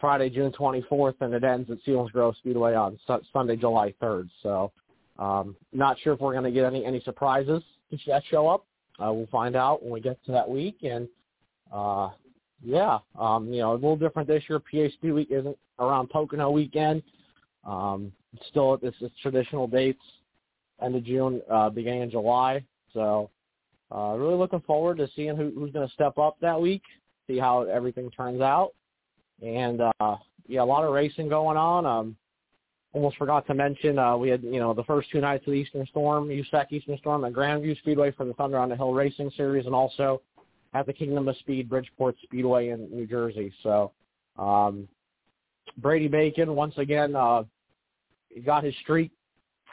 Friday, June 24th, and it ends at Selinsgrove Speedway on su- Sunday, July 3rd. So, um, not sure if we're going to get any any surprises that show up. Uh, we'll find out when we get to that week. And uh, yeah, um, you know, a little different this year. PA Speed Week isn't around Pocono weekend. Um, still, this is traditional dates, end of June, uh, beginning of July. So, uh, really looking forward to seeing who, who's going to step up that week, see how everything turns out. And uh, yeah, a lot of racing going on. Um, almost forgot to mention uh, we had you know the first two nights of the Eastern Storm, USAC Eastern Storm at Grandview Speedway for the Thunder on the Hill Racing Series, and also at the Kingdom of Speed Bridgeport Speedway in New Jersey. So um, Brady Bacon once again uh, got his streak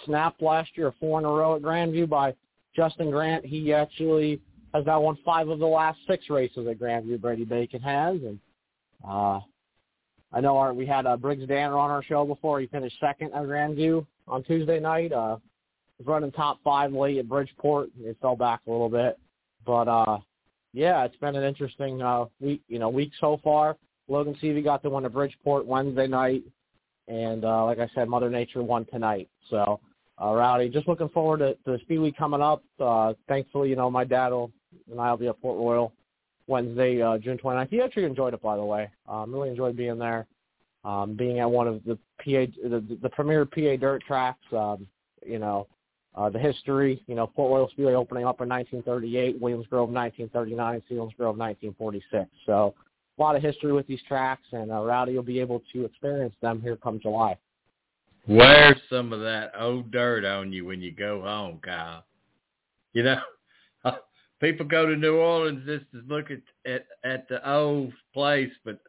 snapped last year, four in a row at Grandview by Justin Grant. He actually has now won five of the last six races at Grandview. Brady Bacon has, and uh, I know our, we had uh, Briggs Danner on our show before. He finished second at Grandview on Tuesday night. Uh, was running top five late at Bridgeport. It fell back a little bit, but uh, yeah, it's been an interesting uh, week. You know, week so far. Logan Seavey got to win at Bridgeport Wednesday night, and uh, like I said, Mother Nature won tonight. So, uh, Rowdy, just looking forward to, to the Speed Week coming up. Uh, thankfully, you know, my dad will and I'll be at Port Royal Wednesday, uh, June 29th. He actually enjoyed it, by the way. Um, really enjoyed being there, um, being at one of the PA, the, the premier PA dirt tracks. Um, you know, uh, the history. You know, Port Royal Speedway opening up in 1938, Williams Grove 1939, Selinsgrove Grove 1946. So a lot of history with these tracks, and uh, Rowdy will be able to experience them here come July. Wear some of that old dirt on you when you go home, Kyle. You know, people go to New Orleans just to look at, at at the old place, but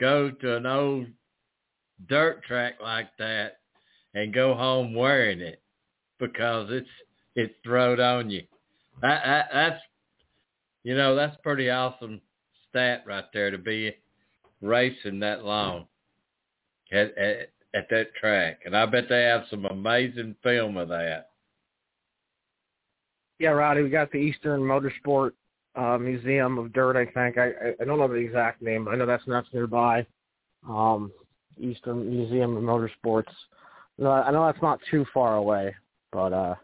go to an old dirt track like that and go home wearing it because it's it's thrown on you. That, that, that's you know that's pretty awesome stat right there to be racing that long at, at at that track, and I bet they have some amazing film of that. Yeah, Rowdy, we got the Eastern Motorsport uh, Museum of Dirt. I think I I don't know the exact name. I know that's that's nearby. Um, Eastern Museum of Motorsports. No, I know that's not too far away, but uh,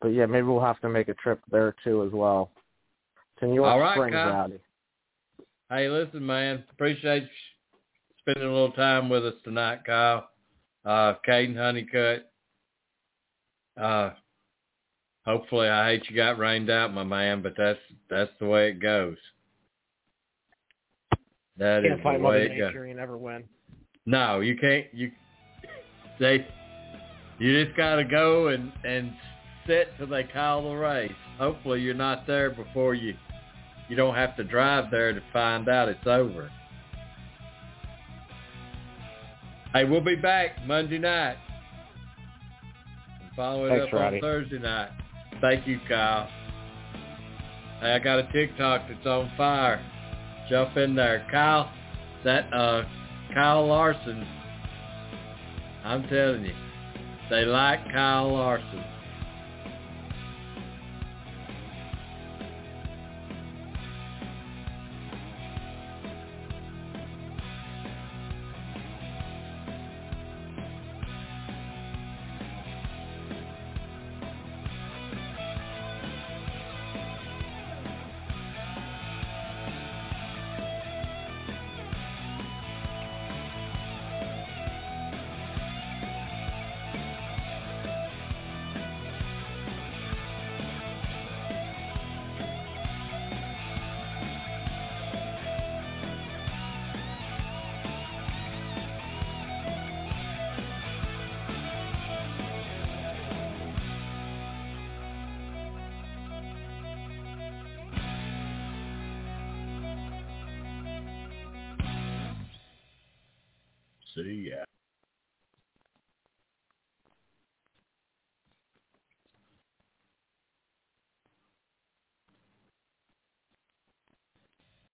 but yeah, maybe we'll have to make a trip there too as well. To New York All right, Springs, Kyle. Rowdy. Hey, listen, man, appreciate spending a little time with us tonight, Kyle. Uh, Kaden Honeycutt. Uh, hopefully, I hate you got rained out, my man, but that's that's the way it goes. That is the way it goes. You never win. No, you can't. You they you just gotta go and and sit till they call the race. Hopefully, you're not there before you you don't have to drive there to find out it's over. Hey, we'll be back Monday night. And follow it Thanks, up on Thursday night. Thank you, Kyle. Hey, I got a TikTok that's on fire. Jump in there. Kyle, that uh Kyle Larson. I'm telling you. They like Kyle Larson.